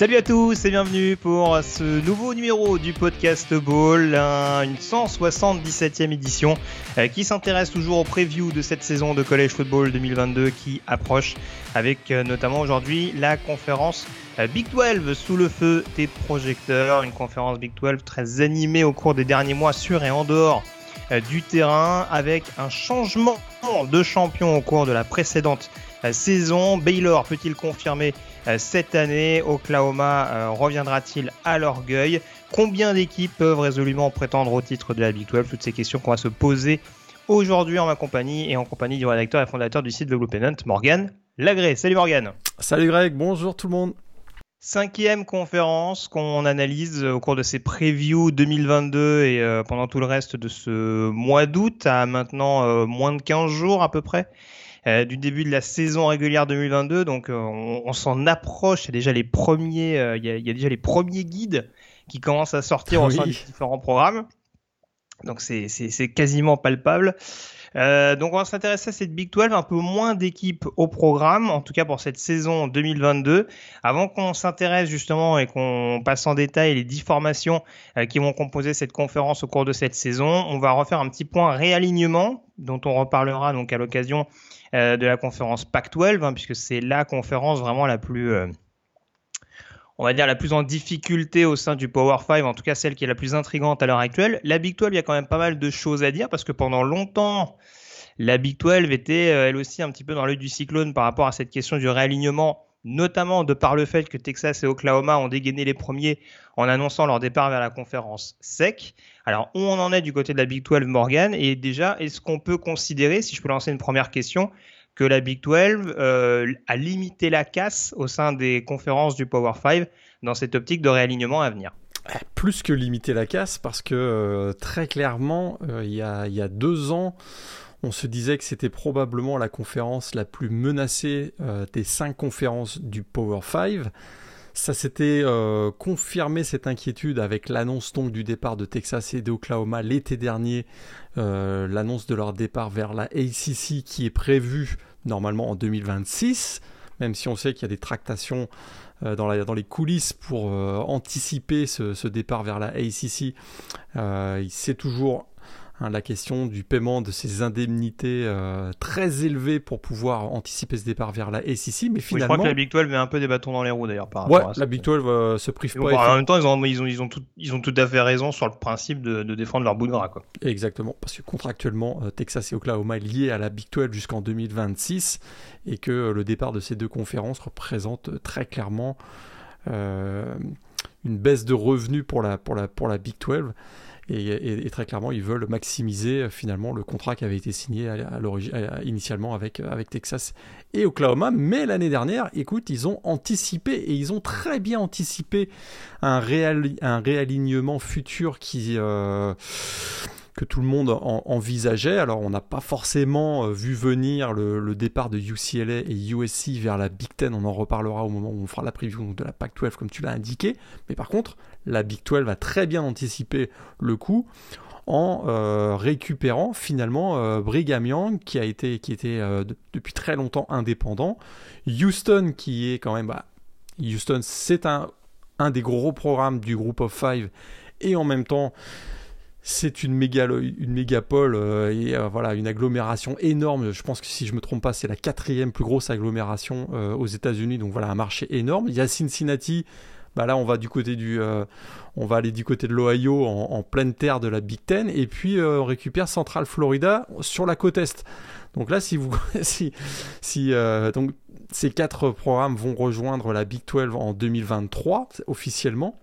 Salut à tous et bienvenue pour ce nouveau numéro du podcast Ball, un- une 177e édition euh, qui s'intéresse toujours au preview de cette saison de College Football 2022 qui approche avec euh, notamment aujourd'hui la conférence euh, Big 12 sous le feu des projecteurs, une conférence Big 12 très animée au cours des derniers mois sur et en dehors du terrain avec un changement de champion au cours de la précédente saison. Baylor peut-il confirmer cette année Oklahoma euh, reviendra-t-il à l'orgueil? Combien d'équipes peuvent résolument prétendre au titre de la Big 12 Toutes ces questions qu'on va se poser aujourd'hui en ma compagnie et en compagnie du rédacteur et fondateur du site The Blue Pennant, Morgan Lagré. Salut Morgan Salut Greg, bonjour tout le monde. Cinquième conférence qu'on analyse au cours de ces previews 2022 et euh, pendant tout le reste de ce mois d'août à maintenant euh, moins de 15 jours à peu près euh, du début de la saison régulière 2022. Donc euh, on, on s'en approche. Il y a déjà les premiers, euh, il y a, il y a déjà les premiers guides qui commencent à sortir au Oui. sein des différents programmes. Donc c'est quasiment palpable. Euh, donc on va s'intéresser à cette Big 12, un peu moins d'équipes au programme, en tout cas pour cette saison 2022. Avant qu'on s'intéresse justement et qu'on passe en détail les 10 formations euh, qui vont composer cette conférence au cours de cette saison, on va refaire un petit point réalignement dont on reparlera donc à l'occasion euh, de la conférence Pac-12, hein, puisque c'est la conférence vraiment la plus, euh, on va dire la plus en difficulté au sein du Power 5, en tout cas celle qui est la plus intrigante à l'heure actuelle. La Big 12, il y a quand même pas mal de choses à dire parce que pendant longtemps, la Big 12 était euh, elle aussi un petit peu dans l'œil du cyclone par rapport à cette question du réalignement, notamment de par le fait que Texas et Oklahoma ont dégainé les premiers en annonçant leur départ vers la conférence SEC. Alors, où on en est du côté de la Big 12, Morgan? Et déjà, est-ce qu'on peut considérer, si je peux lancer une première question, que la Big 12 euh, a limité la casse au sein des conférences du Power 5 dans cette optique de réalignement à venir? Plus que limiter la casse, parce que euh, très clairement, euh, il y, a, deux ans, on se disait que c'était probablement la conférence la plus menacée euh, des cinq conférences du Power 5. Ça s'était confirmé cette inquiétude avec l'annonce donc du départ de Texas et d'Oklahoma l'été dernier, l'annonce de leur départ vers la ACC qui est prévue normalement en 2026, même si on sait qu'il y a des tractations dans, la- dans les coulisses pour euh, anticiper ce, départ vers la ACC. Euh, c'est toujours hein, la question du paiement de ces indemnités euh, très élevées pour pouvoir anticiper ce départ vers la ACC, mais Oui, je finalement, crois que la Big 12 met un peu des bâtons dans les roues d'ailleurs par rapport ouais, à ça. la Big 12 euh, se prive Bon, pas. en même temps, ils ont, ils, ont, ils, ont tout, ils ont tout à fait raison sur le principe de, de défendre leur bout de gras. Quoi. Exactement, parce que contractuellement, euh, Texas et Oklahoma est lié à la Big 12 jusqu'en 2026 et que le départ de ces deux conférences représente très clairement euh, une baisse de revenus pour la, pour la, pour la Big 12. Et, très clairement, ils veulent maximiser euh, finalement le contrat qui avait été signé à, initialement avec, avec Texas et Oklahoma. Mais l'année dernière, écoute, ils ont anticipé et ils ont très bien anticipé un, réal, un réalignement futur qui, euh, que tout le monde en- envisageait. Alors, on n'a pas forcément euh, vu venir le, le départ de UCLA et USC vers la Big Ten. On en reparlera au moment où on fera la preview de la Pac-12, comme tu l'as indiqué. Mais par contre, la Big 12 va très bien anticiper le coup en euh, récupérant finalement euh, Brigham Young qui a été qui était euh, de- depuis très longtemps indépendant, Houston qui est quand même bah, Houston c'est un un des gros programmes du groupe of five et en même temps c'est une, une mégapole euh, et voilà une agglomération énorme. Je pense que si je me trompe pas, c'est la quatrième plus grosse agglomération aux États-Unis. Donc voilà un marché énorme. Il y a Cincinnati. Bah là, on va du côté du, euh, on va aller du côté de l'Ohio en, pleine terre de la Big Ten et puis euh, on récupère Central Florida sur la côte est. Donc là, si vous, si, si euh, donc ces quatre programmes vont rejoindre la Big 12 en 2023 officiellement.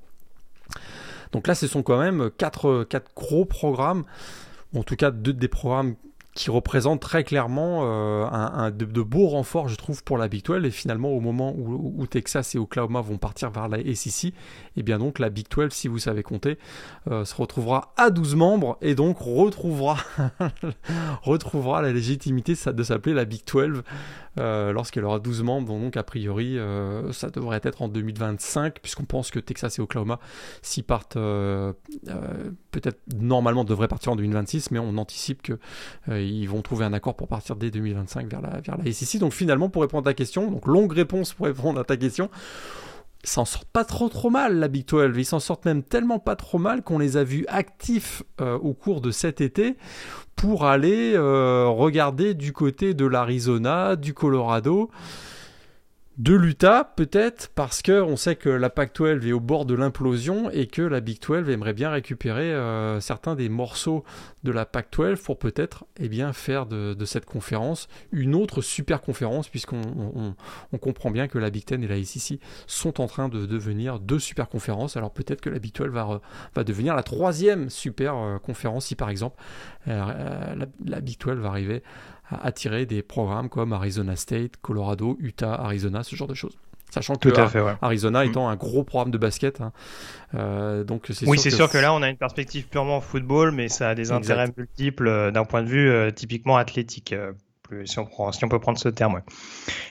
Donc là, ce sont quand même quatre, quatre gros programmes, en tout cas deux des programmes qui représente très clairement euh, un, de, beaux renforts, je trouve, pour la Big 12. Et finalement, au moment où, Texas et Oklahoma vont partir vers la SEC, et eh bien donc la Big 12, si vous savez compter, euh, se retrouvera à 12 membres et donc retrouvera, retrouvera la légitimité de s'appeler la Big 12 euh, lorsqu'elle aura 12 membres. Donc a priori, ça devrait être en 2025, puisqu'on pense que Texas et Oklahoma, s'y partent, peut-être normalement devraient partir en 2026, mais on anticipe que ils vont trouver un accord pour partir dès 2025 vers la, vers la SEC. Donc finalement, pour répondre à ta question, donc longue réponse pour répondre à ta question, s'en sortent pas trop trop mal la Big 12. Ils s'en sortent même tellement pas trop mal qu'on les a vus actifs euh, au cours de cet été pour aller euh, regarder du côté de l'Arizona, du Colorado de l'Utah, peut-être parce que on sait que la Pac-12 est au bord de l'implosion et que la Big 12 aimerait bien récupérer euh, certains des morceaux de la Pac-12 pour peut-être eh faire de, cette conférence une autre super conférence, puisqu'on on, comprend bien que la Big 10 et la SEC sont en train de devenir deux super conférences. Alors peut-être que la Big 12 va, va devenir la troisième super euh, conférence si par exemple euh, la, la Big 12 va arriver à attirer des programmes comme Arizona State, Colorado, Utah, Arizona, ce genre de choses. Sachant que Arizona mm. étant un gros programme de basket. Hein. Euh, donc oui, c'est sûr que là, on a une perspective purement football, mais ça a des intérêts multiples euh, d'un point de vue euh, typiquement athlétique. si, on prend, si on peut prendre ce terme.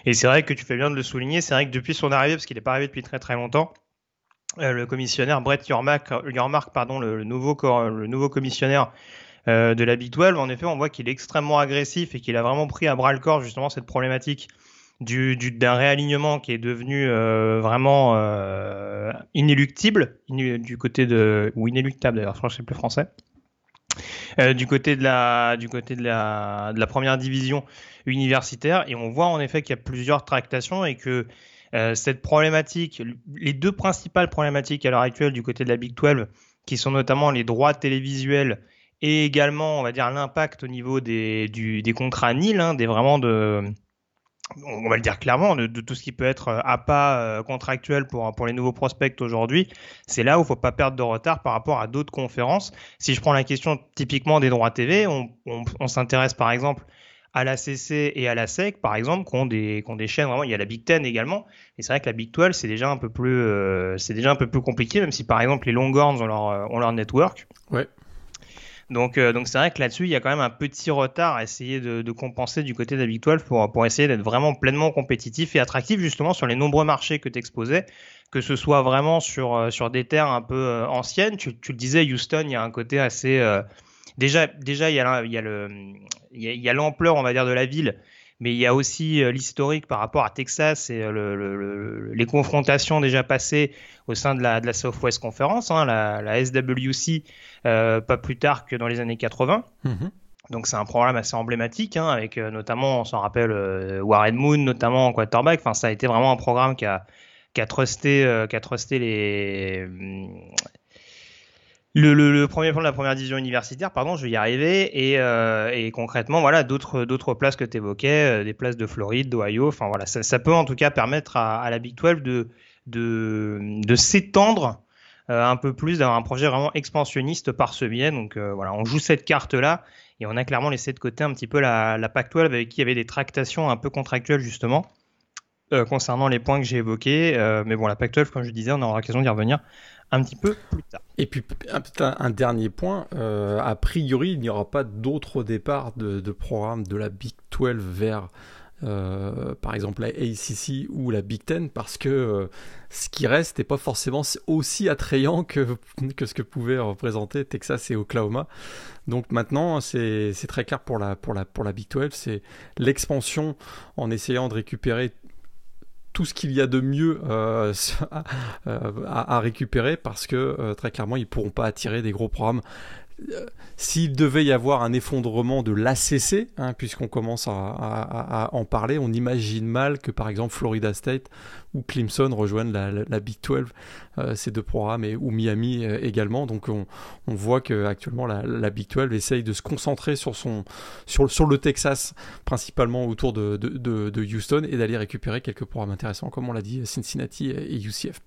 Et c'est vrai que tu fais bien de le souligner. C'est vrai que depuis son arrivée, parce qu'il n'est pas arrivé depuis très très longtemps, le commissionnaire Brett Yormark, pardon, le, nouveau, le nouveau commissionnaire euh, de la Big 12. En effet, on voit qu'il est extrêmement agressif et qu'il a vraiment pris à bras le corps justement cette problématique du, d'un réalignement qui est devenu euh, vraiment euh, inéluctible du côté de ou inéluctable d'ailleurs, je que c'est plus français. du côté de la du côté de la de la première division universitaire et on voit en effet qu'il y a plusieurs tractations et que cette problématique, les deux principales problématiques à l'heure actuelle du côté de la Big 12, qui sont notamment les droits télévisuels et également, on va dire, l'impact au niveau des, des contrats nil, hein, des vraiment de, on va le dire clairement, de, tout ce qui peut être euh, à pas euh, contractuel pour, pour les nouveaux prospects aujourd'hui, c'est là où il faut pas perdre de retard par rapport à d'autres conférences. Si je prends la question typiquement des droits TV, on, s'intéresse par exemple à la CC et à la SEC, par exemple, qui ont des, qui des chaînes vraiment. Il y a la Big Ten également. Et c'est vrai que la Big 12, c'est déjà un peu plus, euh, déjà un peu plus compliqué, même si par exemple les Longhorns ont leur, ont leur network. Ouais. Donc, euh, donc c'est vrai que là-dessus, il y a quand même un petit retard à essayer de, compenser du côté de la Big 12 pour, pour essayer d'être vraiment pleinement compétitif et attractif justement sur les nombreux marchés que tu exposais, que ce soit vraiment sur, euh, sur des terres un peu euh, anciennes. Tu, le disais, Houston, il y a un côté assez... déjà, déjà, il y a, l'ampleur, on va dire, de la ville mais il y a aussi l'historique par rapport à Texas et les confrontations déjà passées au sein de la, de la Southwest Conference, hein, la, SWC, euh, pas plus tard que dans les années 80. Mhm. Donc c'est un programme assez emblématique, hein, avec notamment, on s'en rappelle, Warren Moon, notamment en quarterback. Enfin, ça a été vraiment un programme qui a, qui a trusté, qui a trusté les, le, le, le, premier plan de la première division universitaire, pardon, je vais y arriver. Et, euh, et concrètement, voilà, d'autres d'autres places que tu évoquais, euh, des places de Floride, d'Ohio. Enfin voilà, ça, ça, peut en tout cas permettre à, à la Big 12 de de, de s'étendre euh, un peu plus, d'avoir un projet vraiment expansionniste par ce biais. Donc euh, voilà, on joue cette carte là et on a clairement laissé de côté un petit peu la, la Pac 12 avec qui il y avait des tractations un peu contractuelles justement. concernant les points que j'ai évoqués, mais bon, la Pac 12, comme je disais, on aura l'occasion d'y revenir un petit peu plus tard. Et puis un, dernier point, euh, a priori il n'y aura pas d'autres départs de, de programmes de la Big 12 vers euh, par exemple la ACC ou la Big Ten parce que euh, ce qui reste n'est pas forcément aussi attrayant que, que ce que pouvaient représenter Texas et Oklahoma. Donc maintenant c'est très clair pour la, pour, la, pour la Big 12, c'est l'expansion en essayant de récupérer tout ce qu'il y a de mieux euh, à, récupérer parce que très clairement ils pourront pas attirer des gros programmes s'il devait y avoir un effondrement de l'ACC, hein, puisqu'on commence à, en parler, on imagine mal que par exemple Florida State ou Clemson rejoignent la, Big 12, euh, ces deux programmes, et, ou Miami euh, également. Donc on, voit qu'actuellement la, la Big 12 essaye de se concentrer sur, son, sur, le Texas, principalement autour de, Houston, et d'aller récupérer quelques programmes intéressants, comme on l'a dit, Cincinnati et UCF.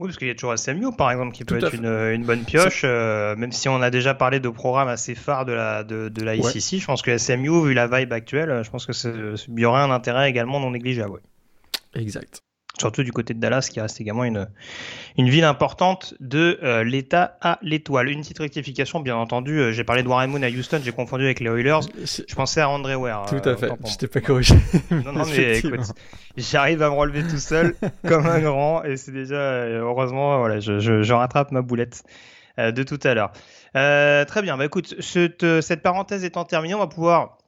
Oui, parce qu'il y a toujours SMU, par exemple, qui peut être une, bonne pioche, euh, même si on a déjà parlé de programmes assez phares de la, de, de la ICC. Je pense que SMU, vu la vibe actuelle, je pense qu'il y aurait un intérêt également non négligeable. Exact surtout du côté de Dallas, qui reste également une, une ville importante de euh, l'État à l'étoile. Une petite rectification, bien entendu, euh, j'ai parlé de Warren Moon à Houston, j'ai confondu avec les Oilers. Je pensais à André Ware. Tout à fait, je t'ai pas corrigé. non, non, mais écoute, j'arrive à me relever tout seul comme un grand, et c'est déjà, euh, heureusement, voilà, je, je, je rattrape ma boulette de tout à l'heure. très bien, bah écoute, cette, cette parenthèse étant terminée, on va pouvoir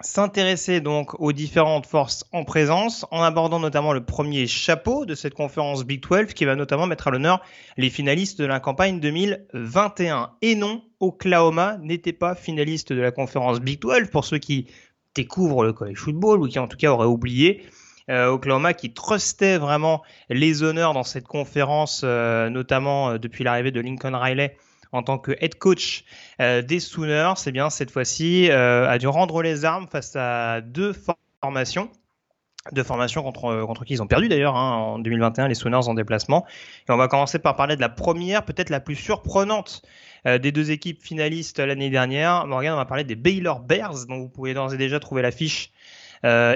s'intéresser donc aux différentes forces en présence en abordant notamment le premier chapeau de cette conférence Big 12 qui va notamment mettre à l'honneur les finalistes de la campagne 2021. Et non, Oklahoma n'était pas finaliste de la conférence Big 12 pour ceux qui découvrent le college football ou qui en tout cas auraient oublié. Euh, Oklahoma qui trustait vraiment les honneurs dans cette conférence, euh, notamment euh, depuis l'arrivée de Lincoln Riley en tant que head coach euh, des Sooners, c'est bien cette fois-ci euh, a dû rendre les armes face à deux formations deux formations contre, contre qui ils ont perdu d'ailleurs hein, en 2021 les Sooners en déplacement. Et on va commencer par parler de la première, peut-être la plus surprenante euh, des deux équipes finalistes l'année dernière. Morgan, on va parler des Baylor Bears, dont vous pouvez d'ores et déjà trouver l'affiche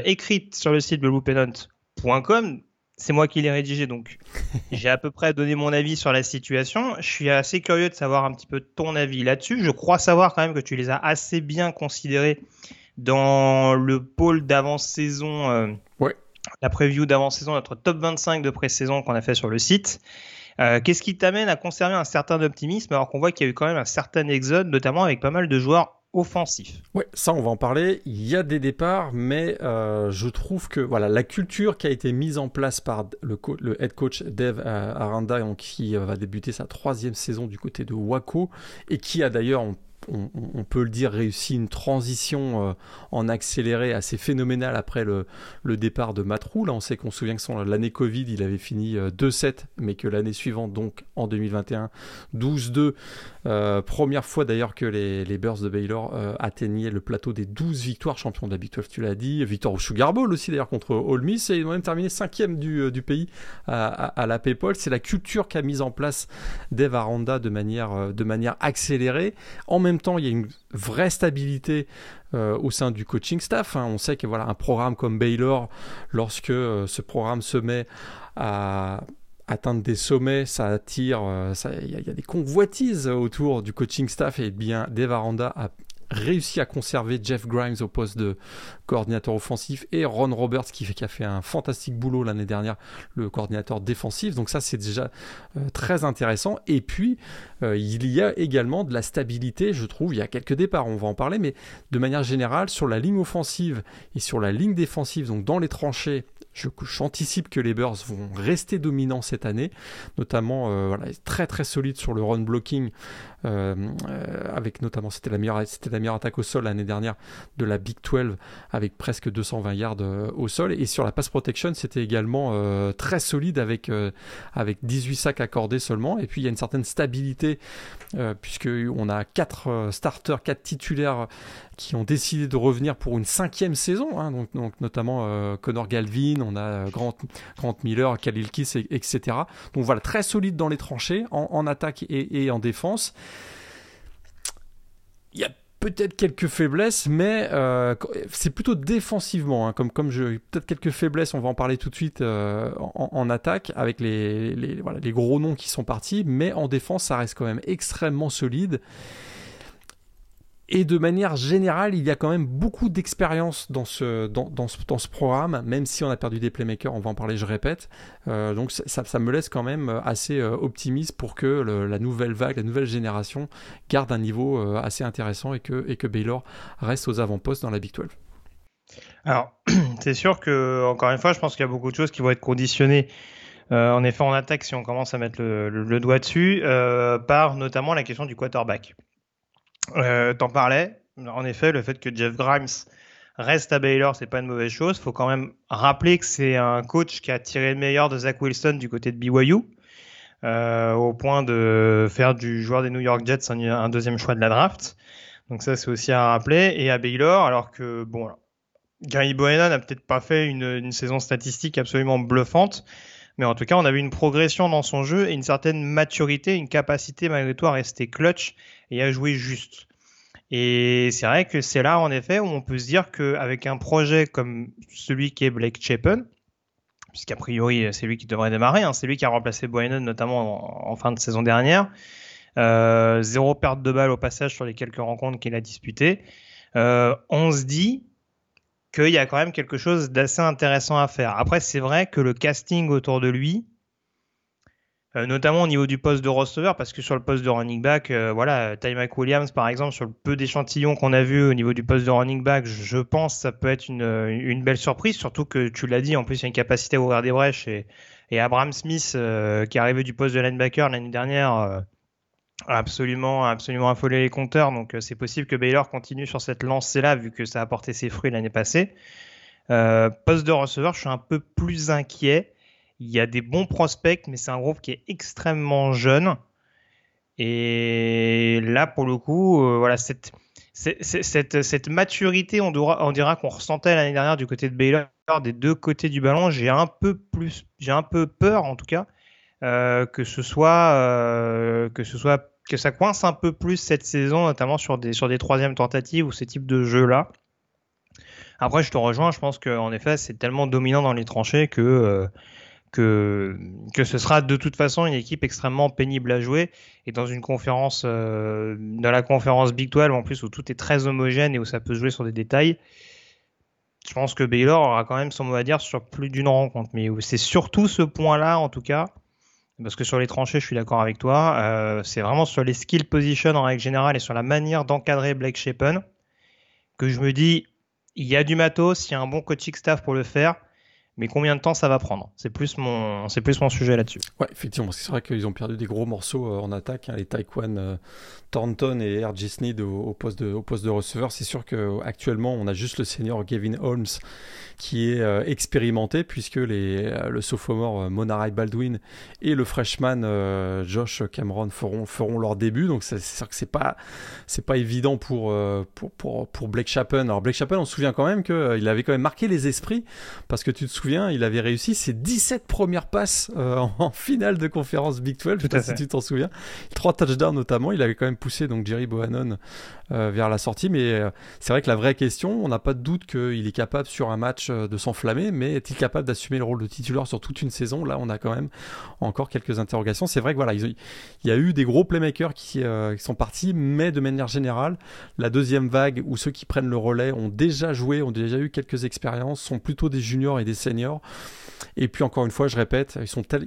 écrite sur le site de loopennant.com c'est moi qui l'ai rédigé, donc j'ai à peu près donné mon avis sur la situation. Je suis assez curieux de savoir un petit peu ton avis là-dessus. Je crois savoir quand même que tu les as assez bien considérés dans le pôle d'avant-saison, euh, la preview d'avant-saison, notre top 25 de pré-saison qu'on a fait sur le site. Euh, qu'est-ce qui t'amène à conserver un certain optimisme alors qu'on voit qu'il y a eu quand même un certain exode, notamment avec pas mal de joueurs offensif. Oui, ça on va en parler. Il y a des départs, mais euh, je trouve que voilà la culture qui a été mise en place par le, head coach Dev Aranda, qui va débuter sa troisième saison du côté de Waco et qui a d'ailleurs on, peut le dire, réussi une transition euh, en accéléré assez phénoménale après le, départ de Matrou. Là, on sait qu'on se souvient que l'année Covid, il avait fini 2-7, euh, mais que l'année suivante, donc en 2021, 12-2. Euh, première fois d'ailleurs que les, les de Baylor atteignaient le plateau des 12 victoires champions de la Big 12, tu l'as dit. Victoire au Sugar Bowl aussi d'ailleurs contre Ole Miss, et ils ont même terminé cinquième du, du pays à, la PayPal. C'est la culture qu'a mise en place Dave Aranda de manière, de manière accélérée. En même temps, il y a une vraie stabilité euh, au sein du coaching staff. Hein. On sait que voilà, un programme comme Baylor, lorsque euh, ce programme se met à atteindre des sommets, ça attire, euh, il y, a des convoitises autour du coaching staff et bien Dave Aranda a réussi à conserver Jeff Grimes au poste de coordinateur offensif et Ron Roberts qui, a fait un fantastique boulot l'année dernière, le coordinateur défensif. Donc ça c'est déjà euh, très intéressant. Et puis euh, il y a également de la stabilité, je trouve. Il y a quelques départs, on va en parler, mais de manière générale sur la ligne offensive et sur la ligne défensive, donc dans les tranchées j'anticipe que les Bears vont rester dominants cette année, notamment euh, voilà, très très solide sur le run blocking, avec notamment c'était la meilleure la meilleure attaque au sol l'année dernière de la Big 12 avec presque 220 yards au sol et sur la pass protection c'était également très solide avec avec 18 sacs accordés seulement et puis il y a une certaine stabilité puisque on a quatre starters, quatre titulaires qui ont décidé de revenir pour une cinquième saison, hein, donc, notamment euh, Connor Galvin, on a euh, Grant, Grant Miller, Khalil Kiss, etc. Donc voilà, très solide dans les tranchées, en, attaque et, en défense. Il y a peut-être quelques faiblesses, mais euh, c'est plutôt défensivement. Hein, comme je peut-être quelques faiblesses, on va en parler tout de suite en, attaque avec les gros noms qui sont partis, mais en défense, ça reste quand même extrêmement solide. Et de manière générale, il y a quand même beaucoup d'expérience dans ce, dans, dans, ce, dans ce programme, même si on a perdu des playmakers, on va en parler, je répète. Euh, donc ça, me laisse quand même assez euh, optimiste pour que la nouvelle vague, la nouvelle génération garde un niveau euh, assez intéressant et que, et que Baylor reste aux avant-postes dans la Big 12. Alors, c'est sûr que, encore une fois, je pense qu'il y a beaucoup de choses qui vont être conditionnées. en effet, en attaque, si on commence à mettre le doigt dessus, par notamment la question du quarterback. Euh, T'en parlais. En effet, le fait que Jeff Grimes reste à Baylor, c'est pas une mauvaise chose. Faut quand même rappeler que c'est un coach qui a tiré le meilleur de Zach Wilson du côté de BYU, euh, au point de faire du joueur des New York Jets un, deuxième choix de la draft. Donc ça, c'est aussi à rappeler. Et à Baylor, alors que bon, Gary Bohannon n'a peut-être pas fait une, saison statistique absolument bluffante, Mais en tout cas, on a vu une progression dans son jeu et une certaine maturité, une capacité malgré tout à rester clutch et à jouer juste. Et c'est vrai que c'est là, en effet, où on peut se dire qu'avec un projet comme celui qui est Blake Chapin, puisqu'a priori c'est lui qui devrait démarrer, hein, c'est lui qui a remplacé Boynon notamment en, fin de saison dernière, euh, zéro perte de balle au passage sur les quelques rencontres qu'il a disputées, euh, on se dit qu'il y a quand même quelque chose d'assez intéressant à faire. Après, c'est vrai que le casting autour de lui, euh, notamment au niveau du poste de receveur, parce que sur le poste de running back, euh, voilà, Ty Williams, par exemple, sur le peu d'échantillons qu'on a vu au niveau du poste de running back, je pense que ça peut être une, une belle surprise, surtout que tu l'as dit, en plus, il y a une capacité à ouvrir des brèches et, Abraham Smith, euh, qui est arrivé du poste de linebacker l'année dernière, absolument, absolument affolé les compteurs. Donc, c'est possible que Baylor continue sur cette lancée-là, vu que ça a porté ses fruits l'année passée. poste de receveur, je suis un peu plus inquiet. Il y a des bons prospects, mais c'est un groupe qui est extrêmement jeune. Et là, pour le coup, euh, voilà, cette, cette, cette, maturité, on, on dira qu'on ressentait l'année dernière du côté de Baylor, des deux côtés du ballon. J'ai un peu plus, j'ai un peu peur, en tout cas, euh, que ce soit, euh, que ce soit, que ça coince un peu plus cette saison, notamment sur des, sur des troisièmes tentatives ou ces types de jeux-là. Après, je te rejoins, je pense qu'en effet, c'est tellement dominant dans les tranchées que que, que ce sera de toute façon une équipe extrêmement pénible à jouer. Et dans une conférence, euh, dans la conférence Big 12, en plus où tout est très homogène et où ça peut jouer sur des détails, je pense que Baylor aura quand même son mot à dire sur plus d'une rencontre. Mais c'est surtout ce point-là, en tout cas, parce que sur les tranchées, je suis d'accord avec toi, euh, c'est vraiment sur les skill position en règle générale et sur la manière d'encadrer Blake Shapen que je me dis, il y a du matos, il y a un bon coaching staff pour le faire mais combien de temps ça va prendre? C'est plus mon, c'est plus mon sujet là-dessus. Ouais, effectivement, c'est vrai qu'ils ont perdu des gros morceaux euh, en attaque, hein, les Taekwon euh, Thornton et R.J. Sneed au, poste de, au poste de receveur. C'est sûr qu'actuellement, on a juste le senior Gavin Holmes qui est euh, expérimenté, puisque les, le sophomore Monarai Baldwin et le freshman Josh Cameron feront, feront leur début. Donc c'est sûr que c'est pas, c'est pas évident pour, pour, pour, pour, Blake Chapin. Alors Blake Chapin, on se souvient quand même qu'il avait quand même marqué les esprits, parce que tu te souviens, il avait réussi ses 17 premières passes en, finale de conférence Big 12, je sais pas si tu t'en souviens. Trois touchdowns notamment, il avait quand même poussé donc Jerry Bohannon euh, vers la sortie. Mais euh, c'est vrai que la vraie question, on n'a pas de doute qu'il est capable sur un match euh, de s'enflammer, mais est-il capable d'assumer le rôle de titulaire sur toute une saison? Là, on a quand même encore quelques interrogations. C'est vrai que voilà, il y a eu des gros playmakers qui, qui, sont partis, mais de manière générale, la deuxième vague où ceux qui prennent le relais ont déjà joué, ont déjà eu quelques expériences, sont plutôt des juniors et des seniors. Et puis encore une fois, je répète, ils sont tels,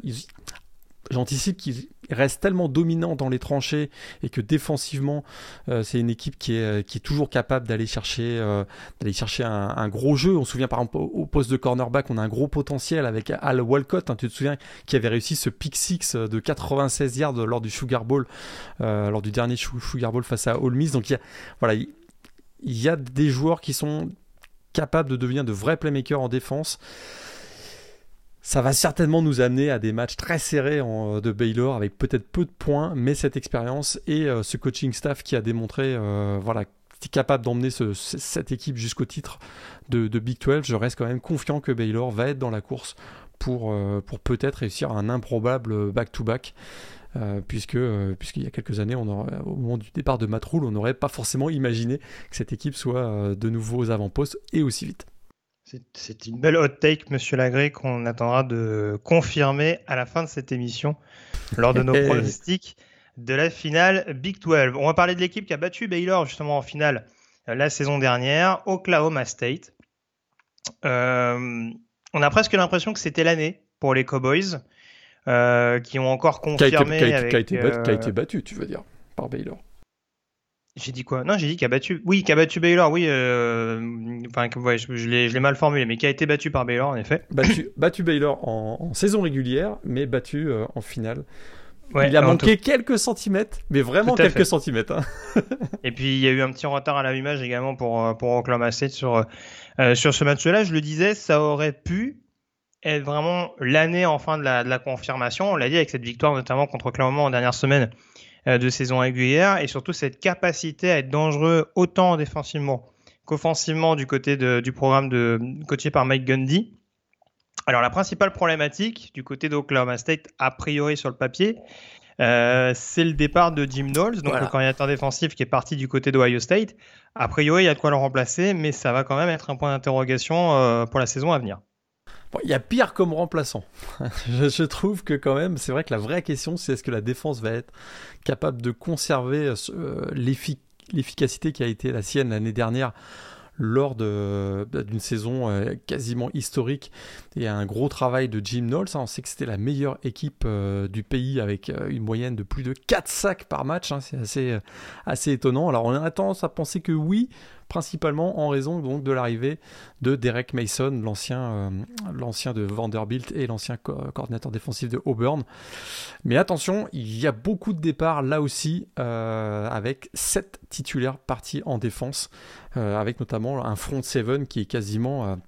j'anticipe qu'ils restent tellement dominants dans les tranchées et que défensivement, euh, c'est une équipe qui est, euh, qui est toujours capable d'aller chercher, euh, chercher un, gros jeu. On se souvient par exemple au, poste de cornerback, on a un gros potentiel avec Al Walcott, hein, tu te souviens, qui avait réussi ce pick six de 96 yards lors du Sugar Bowl, lors du dernier Sugar Bowl face à Ole Miss. Donc il y a, voilà, il y a des joueurs qui sont capables de devenir de vrais playmakers en défense. Ça va certainement nous amener à des matchs très serrés en, de Baylor avec peut-être peu de points, mais cette expérience et euh, ce coaching staff qui a démontré euh, voilà, capable d'emmener cette équipe jusqu'au titre de, Big 12, je reste quand même confiant que Baylor va être dans la course pour, euh, pour peut-être réussir un improbable back-to-back. puisque puisqu'il y a quelques années, au moment du départ de Matt on n'aurait pas forcément imaginé que cette équipe soit de nouveau aux avant-postes et aussi vite. C'est une belle hot take, monsieur Lagré, qu'on attendra de confirmer à la fin de cette émission lors de nos pronostics de la finale Big 12. On va parler de l'équipe qui a battu Baylor justement en finale euh, la saison dernière, Oklahoma State. Euh, on a presque l'impression que c'était l'année pour les Cowboys, euh, qui ont encore confirmé. Qui a, été, été battu, tu veux dire, par Baylor. J'ai dit quoi? Non, j'ai dit qu'il a battu. Oui, qui a battu Baylor. Oui, euh... enfin, ouais, je, je l'ai mal formulé, mais qui a été battu par Baylor, en effet. Battu, battu Baylor en, saison régulière, mais battu euh, en finale. Ouais, il a manqué quelques centimètres, mais vraiment quelques centimètres. Hein. Et puis il y a eu un petit retard à l'allumage également pour euh, pour Oklahoma State sur euh, sur ce match-là. Je le disais, ça aurait pu être vraiment l'année enfin de la, de la confirmation. On l'a dit avec cette victoire notamment contre Oklahoma en dernière semaine de saison régulière et surtout cette capacité à être dangereux autant défensivement qu'offensivement du côté du programme de, coaché par Mike Gundy. Alors la principale problématique du côté d'Oklahoma State, a priori sur le papier, euh, c'est le départ de Jim Knowles, donc le coordinateur défensif qui est parti du côté d'Ohio State. A priori, il y a de quoi le remplacer, mais ça va quand même être un point d'interrogation euh, pour la saison à venir. Il y a pire comme remplaçant. je, trouve que quand même, c'est vrai que la vraie question, c'est est-ce que la défense va être capable de conserver euh, l'efficacité qui a été la sienne l'année dernière lors d'une saison euh, quasiment historique et un gros travail de Jim Knowles. Hein. On sait que c'était la meilleure équipe euh, du pays avec euh, une moyenne de plus de 4 sacs par match. Hein. C'est assez, assez étonnant. Alors on a tendance à penser que oui, principalement en raison donc de l'arrivée de Derek Mason, l'ancien euh, de Vanderbilt et l'ancien coordinateur défensif de Auburn. Mais attention, il y a beaucoup de départs là aussi, euh, avec 7 titulaires partis en défense, euh, avec notamment un front 7 qui est quasiment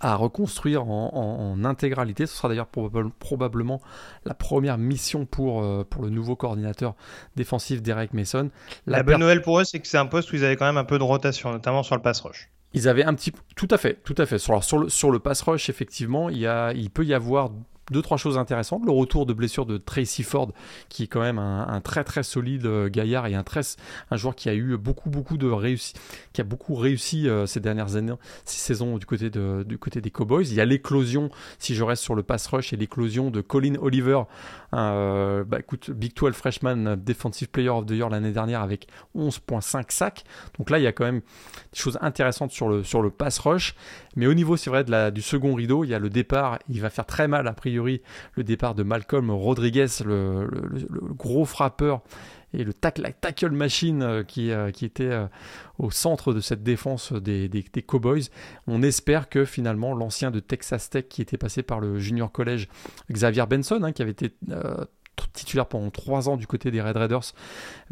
à reconstruire en, intégralité. Ce sera d'ailleurs probablement la première mission pour, euh, pour le nouveau coordinateur défensif Derek Mason. La, bonne nouvelle pour eux, c'est que c'est un poste où ils avaient quand même un peu de rotation, notamment sur le pass rush. Ils avaient un petit tout à fait, tout à fait. Sur, sur, le, sur le pass rush, effectivement, il, y a, il peut y avoir deux trois choses intéressantes. Le retour de blessure de Tracy Ford, qui est quand même un, très très solide euh, gaillard et un très un joueur qui a eu beaucoup beaucoup de réussi, qui a beaucoup réussi euh, ces dernières années, ces saisons du côté du côté des Cowboys. Il y a l'éclosion, si je reste sur le pass rush, et l'éclosion de Colin Oliver, euh, bah, Big 12 freshman defensive player of the year l'année dernière avec 11.5 sacs. Donc là, il y a quand même des choses intéressantes sur le sur le pass rush. Mais au niveau, c'est vrai, du second rideau, il y a le départ, il va faire très mal a priori, le départ de Malcolm Rodriguez, le, gros frappeur et le tackle, machine euh, qui, euh, qui était euh, au centre de cette défense des, Cowboys. On espère que finalement l'ancien de Texas Tech qui était passé par le junior college Xavier Benson, hein, qui avait été titulaire pendant trois ans du côté des Red Raiders.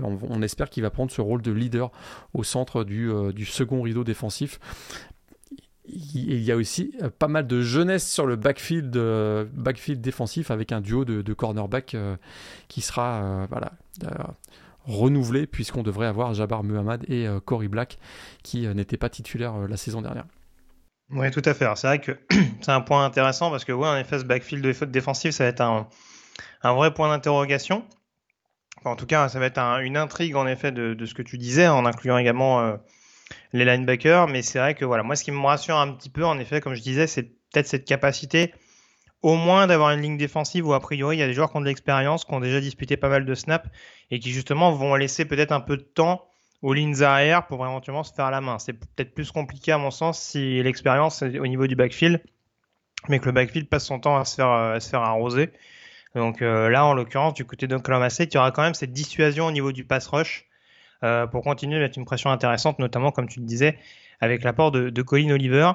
On, espère qu'il va prendre ce rôle de leader au centre du second rideau défensif il y a aussi euh, pas mal de jeunesse sur le backfield, euh, backfield défensif avec un duo de, de cornerback euh, qui sera voilà, renouvelé puisqu'on devrait avoir Jabbar Muhammad et Corey Black qui n'étaient pas titulaires la saison dernière. Oui, tout à fait. C'est vrai que c'est un point intéressant parce que, oui, en effet, ce backfield défensif, ça va être un, un vrai point d'interrogation. en tout cas, ça va être une intrigue, en effet, de, de, ce que tu disais, en incluant également les linebackers. Mais c'est vrai que voilà, moi, ce qui me rassure un petit peu, en effet, comme je disais, c'est peut-être cette capacité au moins d'avoir une ligne défensive où a priori il y a des joueurs qui ont de l'expérience, qui ont déjà disputé pas mal de snaps et qui justement vont laisser peut-être un peu de temps aux lignes arrière pour éventuellement se faire la main. C'est peut-être plus compliqué à mon sens si l'expérience est au niveau du backfield, mais que le backfield passe son temps à se faire, à se faire arroser. Donc euh, là, en l'occurrence, du côté d'Oklahoma State, il y aura quand même cette dissuasion au niveau du pass rush euh, pour continuer à mettre une pression intéressante, notamment comme tu le disais, avec l'apport de, de Colin Oliver.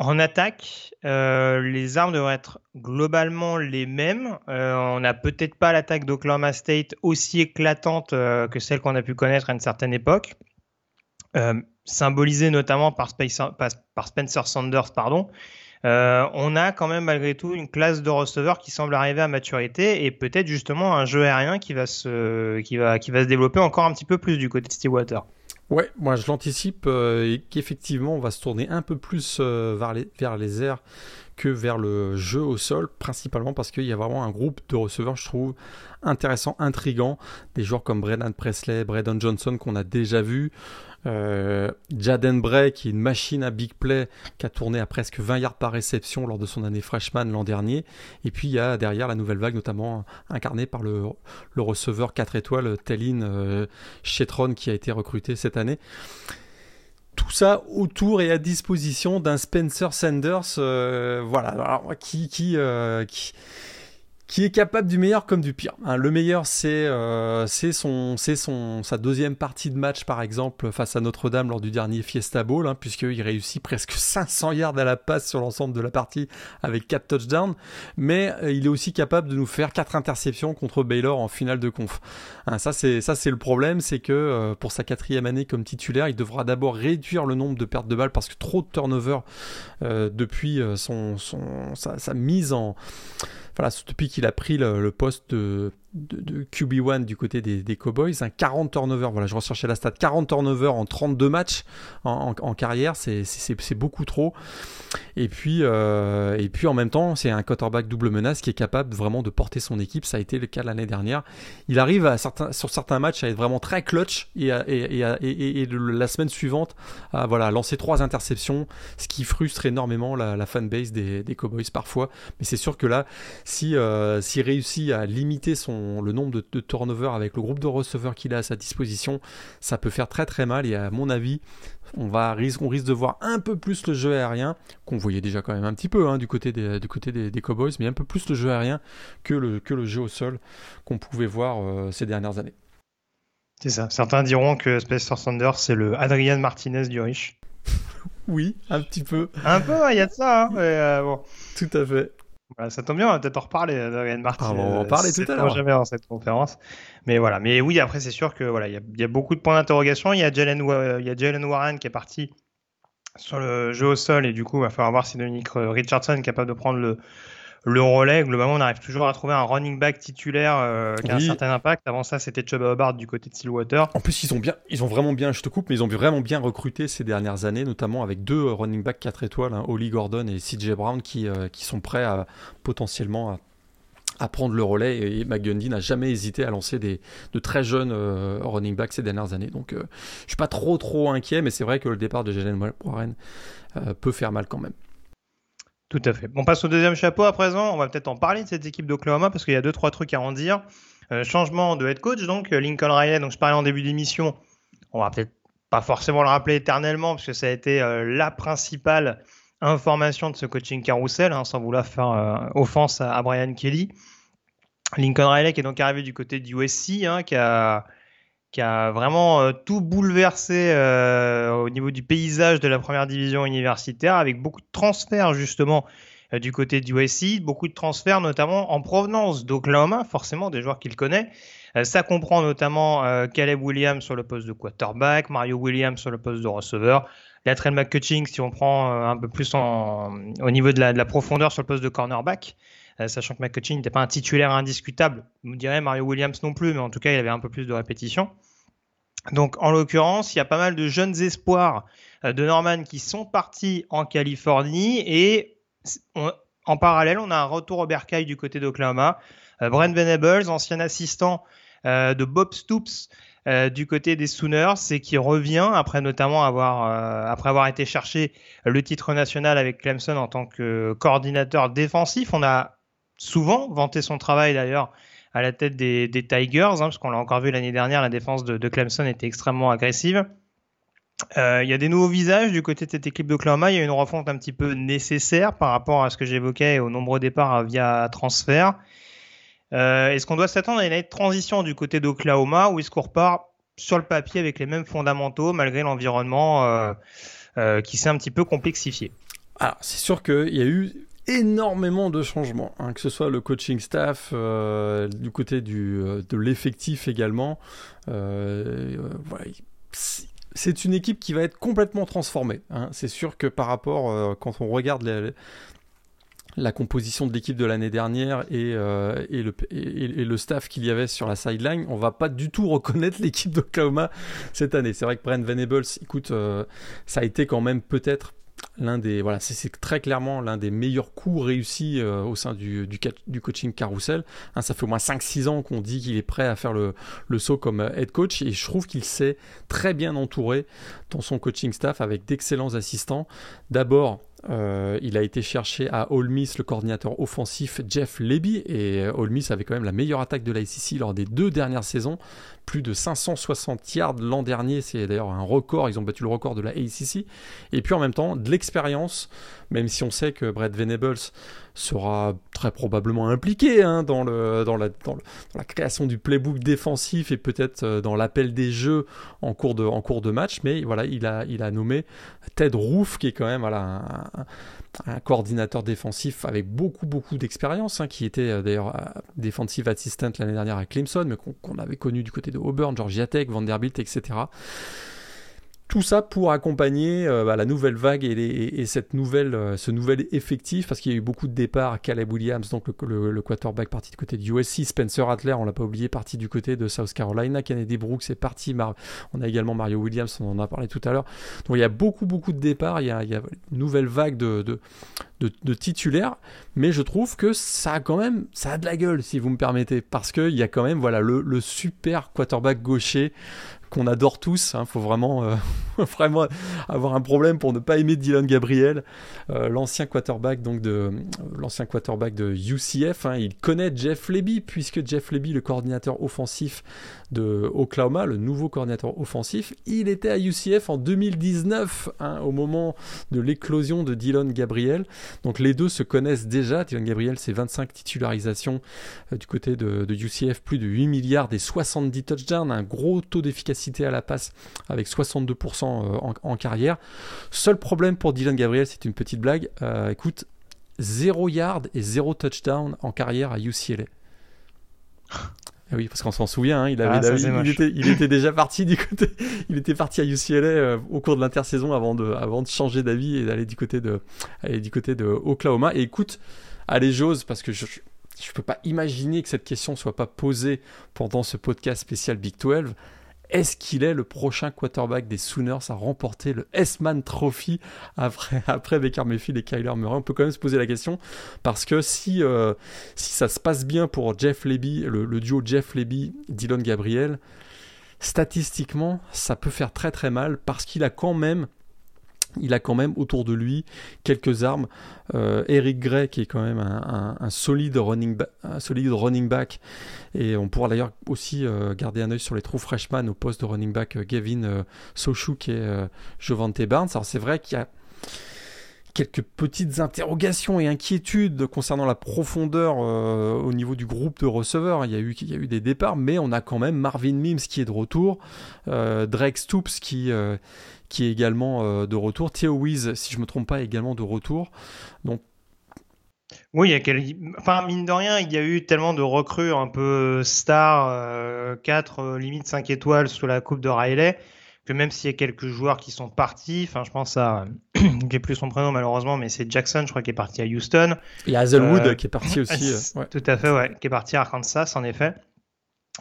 En attaque, euh, les armes devraient être globalement les mêmes. Euh, on n'a peut-être pas l'attaque d'Oklahoma State aussi éclatante que celle qu'on a pu connaître à une certaine époque, symbolisée notamment par, par, Spencer Sanders, pardon, euh, on a quand même malgré tout une classe de receveurs qui semble arriver à maturité et peut-être justement un jeu aérien qui va se, qui va, qui va se développer encore un petit peu plus du côté de Stillwater. Ouais, moi je l'anticipe euh, qu'effectivement on va se tourner un peu plus euh, vers, les, vers les airs que vers le jeu au sol, principalement parce qu'il y a vraiment un groupe de receveurs, je trouve, intéressant, intrigant. Des joueurs comme Brennan Presley, Braden Johnson qu'on a déjà vu, euh, Jaden Bray, qui est une machine à big play, qui a tourné à presque 20 yards par réception lors de son année freshman l'an dernier. Et puis il y a derrière la nouvelle vague, notamment incarnée par le, receveur 4 étoiles, Tellin euh, Chetron, qui a été recruté cette année tout ça autour et à disposition d'un Spencer Sanders, euh, voilà, qui, qui, qui, qui est capable du meilleur comme du pire. Hein, le meilleur, c'est euh, son, son, sa deuxième partie de match, par exemple, face à Notre-Dame lors du dernier Fiesta Bowl, hein, puisqu'il réussit presque 500 yards à la passe sur l'ensemble de la partie avec 4 touchdowns. Mais euh, il est aussi capable de nous faire 4 interceptions contre Baylor en finale de conf. Hein, ça, c'est le problème, c'est que euh, pour sa quatrième année comme titulaire, il devra d'abord réduire le nombre de pertes de balles parce que trop de turnover euh, depuis son, son, sa mise en voilà, depuis qu'il a pris le, poste de de, QB1 du côté des, Cowboys, un 40 turnovers, voilà, je recherchais la stat, 40 turnovers en 32 matchs en, carrière, c'est beaucoup trop. Et puis, euh, et puis en même temps, c'est un quarterback double menace qui est capable vraiment de porter son équipe, ça a été le cas l'année dernière. Il arrive à certains, sur certains matchs à être vraiment très clutch et, et, et, la semaine suivante à voilà, lancer trois interceptions, ce qui frustre énormément la, fanbase des, des, Cowboys parfois. Mais c'est sûr que là, si euh, s'il réussit à limiter son, le nombre de, de turnovers avec le groupe de receveurs qu'il a à sa disposition, ça peut faire très très mal. Et à mon avis, on, va, risque, on risque de voir un peu plus le jeu aérien, qu'on voyait déjà quand même un petit peu hein, du côté, des, du côté des, Cowboys, mais un peu plus le jeu aérien que le, que le jeu au sol qu'on pouvait voir euh, ces dernières années. C'est ça. Certains diront que Spencer Sanders, c'est le Adrian Martinez du riche. oui, un petit peu. Un peu, il y a de ça. Hein, euh, bon. Tout à fait ça tombe bien, on va peut-être en reparler d'Ariane Martin. Ah, on va en parler tout à l'heure. jamais dans cette conférence. Mais voilà. Mais oui, après, c'est sûr que voilà, il y, a beaucoup de points d'interrogation. Il y a Jalen, il y a Jalen Warren qui est parti sur le jeu au sol et du coup, il va falloir voir si Dominique Richardson est capable de prendre le, le relais, globalement, on arrive toujours à trouver un running back titulaire euh, qui a un certain impact. Avant ça, c'était Chuba Hubbard du côté de Stillwater. En plus, ils ont bien, ils ont vraiment bien, je te coupe, mais ils ont vraiment bien recruté ces dernières années, notamment avec deux running backs 4 étoiles, hein, Holly Gordon et CJ Brown, qui, euh, qui sont prêts à potentiellement à, prendre le relais. Et McGundy n'a jamais hésité à lancer des, de très jeunes euh, running backs ces dernières années. Donc, je suis pas trop trop inquiet, mais c'est vrai que le départ de Jalen Warren peut faire mal quand même. Tout à fait. On passe au deuxième chapeau à présent. On va peut-être en parler de cette équipe d'Oklahoma parce qu'il y a deux trois trucs à en dire. Euh, changement de head coach, donc euh, Lincoln Riley, donc je parlais en début d'émission. On va peut-être pas forcément le rappeler éternellement parce que ça a été euh, la principale information de ce coaching carousel, hein, sans vouloir faire offense à, Brian Kelly. Lincoln Riley qui est donc arrivé du côté du USC, hein, qui a qui a vraiment euh, tout bouleversé euh, au niveau du paysage de la première division universitaire, avec beaucoup de transferts justement euh, du côté du USC, beaucoup de transferts notamment en provenance d'Oklahoma, forcément des joueurs qu'il connaît. ça comprend notamment Caleb Williams sur le poste de quarterback, Mario Williams sur le poste de receveur, Latrell McCutching si on prend un peu plus au niveau de la, de la, profondeur sur le poste de cornerback. Sachant que McCutcheon n'était pas un titulaire indiscutable. Vous dirait Mario Williams non plus, mais en tout cas, il avait un peu plus de répétition. Donc, en l'occurrence, il y a pas mal de jeunes espoirs euh, de Norman qui sont partis en Californie et en parallèle, on a un retour au bercail du côté d'Oklahoma. Euh, Brent Venables, ancien assistant euh, de Bob Stoops du côté des Sooners, c'est qui revient après notamment avoir avoir été chercher le titre national avec Clemson en tant que coordinateur défensif. On a souvent vanté son travail d'ailleurs à la tête des, Tigers, hein, parce qu'on l'a encore vu l'année dernière, la défense de, Clemson était extrêmement agressive. Euh, il y a des nouveaux visages du côté de cette équipe d'Oklahoma. Il y a une refonte un petit peu nécessaire par rapport à ce que j'évoquais au nombreux départs via transfert. Euh, est-ce qu'on doit s'attendre à une transition du côté d'Oklahoma ou est-ce qu'on repart sur le papier avec les mêmes fondamentaux malgré l'environnement euh, qui s'est un petit peu complexifié? Alors, c'est sûr qu'il y a eu énormément de changements, hein, que ce soit le coaching staff, euh, du côté du, euh, de l'effectif également. Euh, c'est une équipe qui va être complètement transformée. Hein. C'est sûr que par rapport, quand on regarde la composition de l'équipe de l'année dernière et, et, le, et, le, staff qu'il y avait sur la sideline, on va pas du tout reconnaître l'équipe d'Oklahoma cette année. C'est vrai que Brent Venables, écoute, ça a été quand même peut-être l'un des voilà c'est très clairement l'un des meilleurs coups réussis euh, au sein du, coaching carousel. Hein, ça fait au moins 5-6 ans qu'on dit qu'il est prêt à faire le, le saut comme euh, head coach et je trouve qu'il s'est très bien entouré dans son coaching staff avec d'excellents assistants d'abord euh, il a été cherché à Ole le coordinateur offensif Jeff Leby et Ole avait quand même la meilleure attaque de la lors des deux dernières saisons plus de 560 yards l'an dernier, c'est d'ailleurs un record, ils ont battu le record de la. Et puis en même temps, de l'expérience, même si on sait que Brett Venables sera très probablement impliqué hein, dans, la, création du playbook défensif et peut-être euh, dans l'appel des jeux en cours de, match, mais voilà, il a, nommé Ted Roof, qui est quand même un, coordinateur défensif avec beaucoup beaucoup d'expérience, hein, qui était euh, d'ailleurs euh, defensive assistant l'année dernière à Clemson, mais qu'on avait connu du côté de Auburn, Georgia Tech, Vanderbilt, etc. tout ça pour accompagner euh, bah, la nouvelle vague et, cette nouvelle, euh, ce nouvel effectif, parce qu'il y a eu beaucoup de départs. Caleb Williams, donc le, quarterback, parti du côté du USC. Spencer Adler, on l'a pas oublié, parti du côté de South Carolina. Kennedy Brooks est parti. on a également Mario Williams, on en a parlé tout à l'heure. Donc il y a beaucoup, beaucoup de départs. Il y a, une nouvelle vague de, de, de, titulaires. Mais je trouve que ça a quand même ça a de la gueule, si vous me permettez. Parce qu'il y a quand même voilà, le super quarterback gaucher qu'on adore tous. Il hein, faut vraiment, euh, vraiment avoir un problème pour ne pas aimer Dylan Gabriel, euh, l'ancien quarterback donc de l'ancien quarterback de UCF. Hein. il connaît Jeff Leby puisque Jeff Leby, le coordinateur offensif de Oklahoma, le nouveau coordinateur offensif, il était à UCF en 2019 hein, au moment de l'éclosion de Dylan Gabriel. Donc les deux se connaissent déjà. Dylan Gabriel, c'est 25 titularisations euh, du côté de, de, UCF, plus de 8 milliards et 70 touchdowns, un gros taux d'efficacité cité à la passe avec 62% euh, en, carrière. Seul problème pour Dylan Gabriel, c'est une petite blague. Euh, écoute, 0 yard et 0 touchdown en carrière à UCLA. Eh oui, parce qu'on s'en souvient, hein, il, avait, ah, il, était, déjà parti du côté, il était parti à UCLA euh, au cours de l'intersaison avant de, avant de changer d'avis et d'aller du côté de, aller du côté de Oklahoma. Et écoute, allez j'ose parce que je, je peux pas imaginer que cette question soit pas posée pendant ce podcast spécial Big 12. Est-ce qu'il est le prochain quarterback des Sooners à remporter le S-Man Trophy après, après Baker et Kyler Murray? On peut quand même se poser la question parce que si, euh, si ça se passe bien pour Jeff Leby, le, duo Jeff Leby, Dylan Gabriel, statistiquement, ça peut faire très très mal parce qu'il a quand même il a quand même autour de lui quelques armes. Euh, Eric Gray, qui est quand même un, solide, running solide running back. Et on pourra d'ailleurs aussi euh, garder un œil sur les trous freshman au poste de running back euh, Gavin Sochuk et Jovante Barnes. Alors c'est vrai qu'il y a quelques petites interrogations et inquiétudes concernant la profondeur au niveau du groupe de receveurs. Il y, a eu, il y a eu des départs, mais on a quand même Marvin Mims qui est de retour, Drake Stoops qui, qui est également euh, de retour. Theo Wiz, si je ne me trompe pas, est également de retour. Donc oui, il y a quel... enfin mine de rien, il y a eu tellement de recrues un peu stars, euh, 4, euh, limite 5 étoiles sous la coupe de Riley, que même s'il y a quelques joueurs qui sont partis, enfin je pense à, j'ai plus son prénom malheureusement, mais c'est Jackson, je crois, qui est parti à Houston. Il y a Hazelwood euh, qui est parti aussi. Tout à fait, ouais, qui est parti à Arkansas en effet.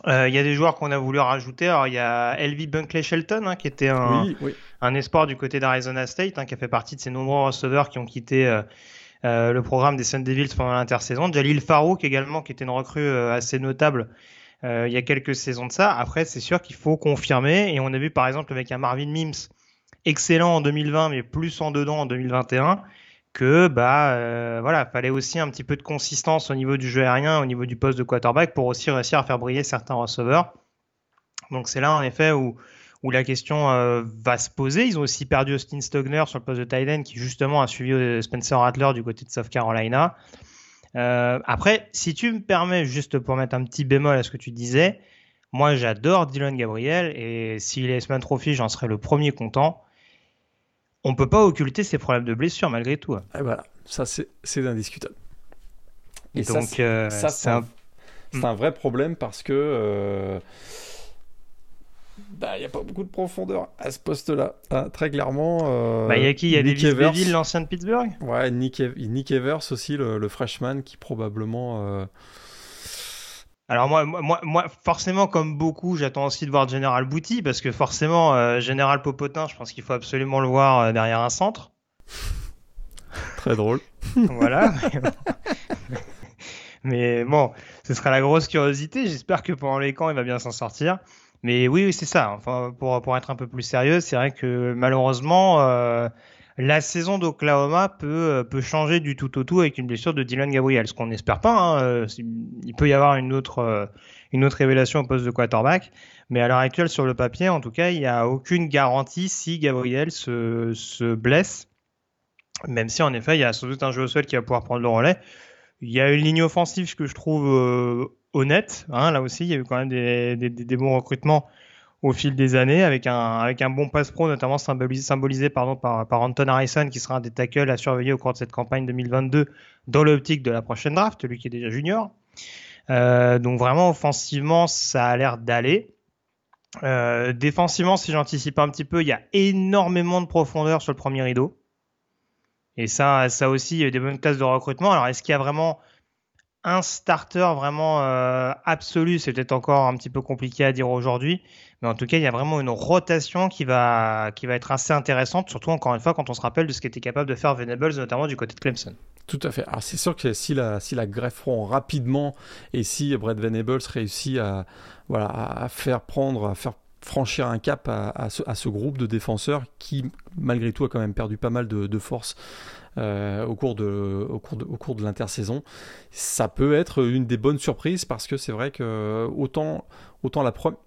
Il y a des joueurs qu'on a voulu rajouter. Alors, il y a Elvie Bunkley Shelton, hein, qui était un, oui, oui un espoir du côté d'Arizona State, hein, qui a fait partie de ces nombreux receveurs qui ont quitté euh, euh, le programme des Sun Devils pendant l'intersaison. Jalil Farouk également, qui était une recrue euh, assez notable il y a quelques saisons de ça. Après, c'est sûr qu'il faut confirmer, et on a vu par exemple avec un Marvin Mims, excellent en 2020, mais plus en dedans en 2021 que bah voilà, fallait aussi un petit peu de consistance au niveau du jeu aérien, au niveau du poste de quarterback pour aussi réussir à faire briller certains receveurs. Donc c'est là en effet où où la question euh, va se poser. Ils ont aussi perdu Austin Stogner sur le poste de Titan qui justement a suivi euh, Spencer Rattler du côté de South Carolina. Euh, après, si tu me permets, juste pour mettre un petit bémol à ce que tu disais, moi j'adore Dylan Gabriel et s'il est semaine Trophy, j'en serais le premier content. On peut pas occulter ses problèmes de blessure malgré tout. Et voilà, ça c'est indiscutable. Et, donc, ça, c'est un... un... vrai problème parce que bah, il n'y a pas beaucoup de profondeur à ce poste-là. Hein, très clairement. Euh, bah, il y a qui? Il y a Davis Beville, l'ancien de Pittsburgh? Ouais, Nick, Nick Evers aussi, le, freshman qui probablement. Euh, Alors moi, moi, moi, forcément, comme beaucoup, j'attends aussi de voir General Booty parce que forcément, euh, Général Popotin, je pense qu'il faut absolument le voir euh, derrière un centre. Très drôle. voilà. Mais bon, ce sera la grosse curiosité. J'espère que pendant les camps, il va bien s'en sortir. Mais oui, c'est ça. Enfin, pour, pour être un peu plus sérieux, c'est vrai que malheureusement, euh, la saison d'Oklahoma peut, euh, peut changer du tout au tout avec une blessure de Dylan Gabriel, ce qu'on n'espère pas. Hein. Euh, il peut y avoir une autre, une autre révélation au poste de quarterback. Mais à l'heure actuelle, sur le papier, en tout cas, il n'y a aucune garantie si Gabriel se, se blesse. Même si, en effet, il y a sans doute un jeu au sol qui va pouvoir prendre le relais. Il y a une ligne offensive que je trouve honnête. Hein, là aussi, il y a eu quand même des, des, bons recrutements au fil des années avec un, avec un bon pass pro, notamment symbolisé, symbolisé pardon, par, par Anton Harrison, qui sera un des tackles à surveiller au cours de cette campagne 2022 dans l'optique de la prochaine draft, lui qui est déjà junior. Euh, donc vraiment, offensivement, ça a l'air d'aller. défensivement, si j'anticipe un petit peu, il y a énormément de profondeur sur le premier rideau. Et ça, ça aussi, il y a des bonnes classes de recrutement. Alors, est-ce qu'il y a vraiment un starter vraiment euh, absolu, c'est peut-être encore un petit peu compliqué à dire aujourd'hui, mais en tout cas, il y a vraiment une rotation qui va, qui va être assez intéressante, surtout encore une fois quand on se rappelle de ce qu'était capable de faire Venables, notamment du côté de Clemson. Tout à fait. Alors c'est sûr que si la, si la grefferont rapidement et si Brett Venables réussit à, faire prendre, à faire franchir un cap à, ce, groupe de défenseurs qui, malgré tout, a quand même perdu pas mal de, force euh, au cours de, au cours de, au cours de l'intersaison. Ça peut être une des bonnes surprises parce que c'est vrai que autant, autant la première.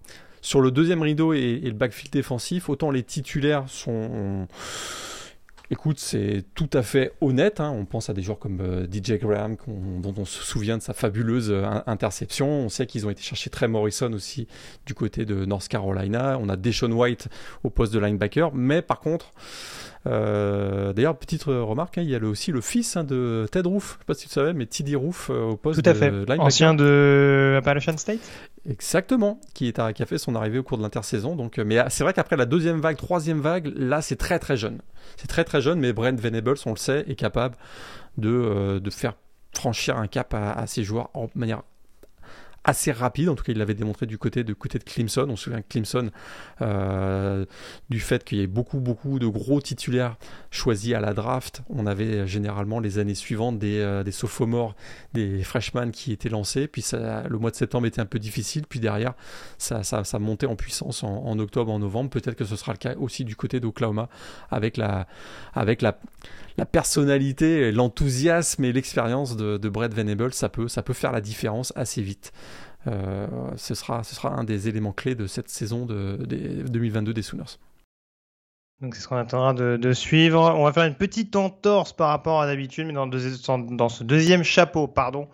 Sur le deuxième rideau et, le backfield défensif, autant les titulaires sont Écoute, c'est tout à fait honnête. Hein. On pense à des joueurs comme euh, DJ Graham, dont on se souvient de sa fabuleuse euh, interception. On sait qu'ils ont été chercher Trey Morrison aussi du côté de North Carolina. On a Deshaun White au poste de linebacker. Mais par contre, euh, d'ailleurs, petite remarque, hein, il y a aussi le fils hein, de Ted Roof, je ne sais pas si tu savais, mais Tiddy Roof au poste Tout à fait. Ancien de Appalachian State Exactement, qui, est à, qui a fait son arrivée au cours de l'intersaison. Donc, mais c'est vrai qu'après la deuxième vague, troisième vague, là, c'est très très jeune. C'est très très jeune, mais Brent Venables, on le sait, est capable de, euh, de faire franchir un cap à, à ses joueurs en manière assez rapide. En tout cas, il l'avait démontré du côté de, côté de Clemson. On se souvient Clemson, euh, du fait qu'il y ait beaucoup, beaucoup de gros titulaires choisis à la draft, on avait généralement les années suivantes des, euh, sophomores, des freshmen qui étaient lancés. Puis le mois de septembre était un peu difficile. Puis derrière, ça, montait en puissance en, octobre, en novembre. Peut-être que ce sera le cas aussi du côté d'Oklahoma avec la, avec la, la personnalité, l'enthousiasme et l'expérience de, Brett Venables. Ça peut, ça peut faire la différence assez vite. Euh, ce, sera, ce sera un des éléments clés de cette saison de, 2022 des Sooners. Donc c'est ce qu'on attendra de, suivre. On va faire une petite entorse par rapport à d'habitude, mais dans, dans, ce deuxième chapeau, pardon,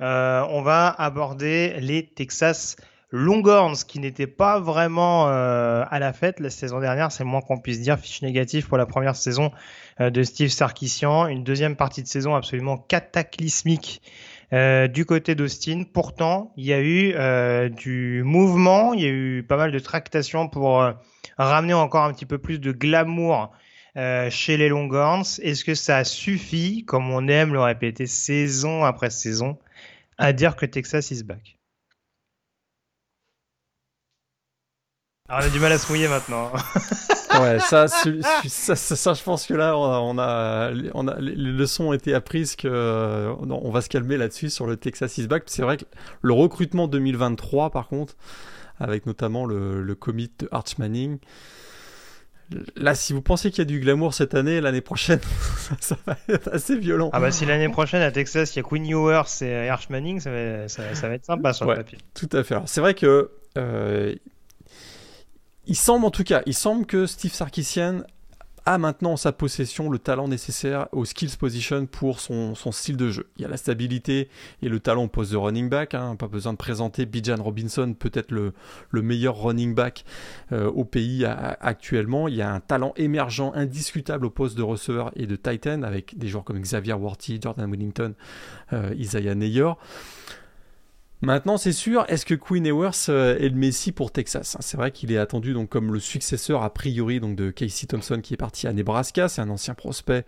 euh, on va aborder les Texas Longhorns qui n'étaient pas vraiment euh, à la fête la saison dernière, c'est moins qu'on puisse dire. Fiche négatif pour la première saison de Steve Sarkisian, une deuxième partie de saison absolument cataclysmique euh, du côté d'Austin. Pourtant, il y a eu euh, du mouvement, il y a eu pas mal de tractations pour euh, ramener encore un petit peu plus de glamour chez les Longhorns. Est-ce que ça suffit, comme on aime le répéter saison après saison, à dire que Texas is back? Alors, on a du mal à se mouiller maintenant. ouais, ça, ça, ça, je pense que là, on a, on a, les leçons ont été apprises que euh, on va se calmer là-dessus sur le Texas is back. C'est vrai que le recrutement 2023, par contre, avec notamment le, le commit de Arch Manning, Là, si vous pensez qu'il y a du glamour cette année, l'année prochaine, ça, va être assez violent. Ah bah si l'année prochaine à Texas, il y a Quinn Ewers et Arch Manning, ça va, ça, va être sympa sur le papier. Tout à fait. C'est vrai que euh, il semble en tout cas, il semble que Steve Sarkisian a maintenant en sa possession le talent nécessaire au skills position pour son, style de jeu. Il y a la stabilité et le talent au poste de running back. Hein. pas besoin de présenter Bijan Robinson, peut-être le, meilleur running back euh, au pays actuellement. Il y a un talent émergent indiscutable au poste de receveur et de tight end avec des joueurs comme Xavier Worthy, Jordan Willington, euh, Isaiah Neyor. Maintenant, c'est sûr, est-ce que Queen Ewers euh, est le Messi pour Texas C'est vrai qu'il est attendu donc comme le successeur a priori donc de Casey Thompson qui est parti à Nebraska. C'est un ancien prospect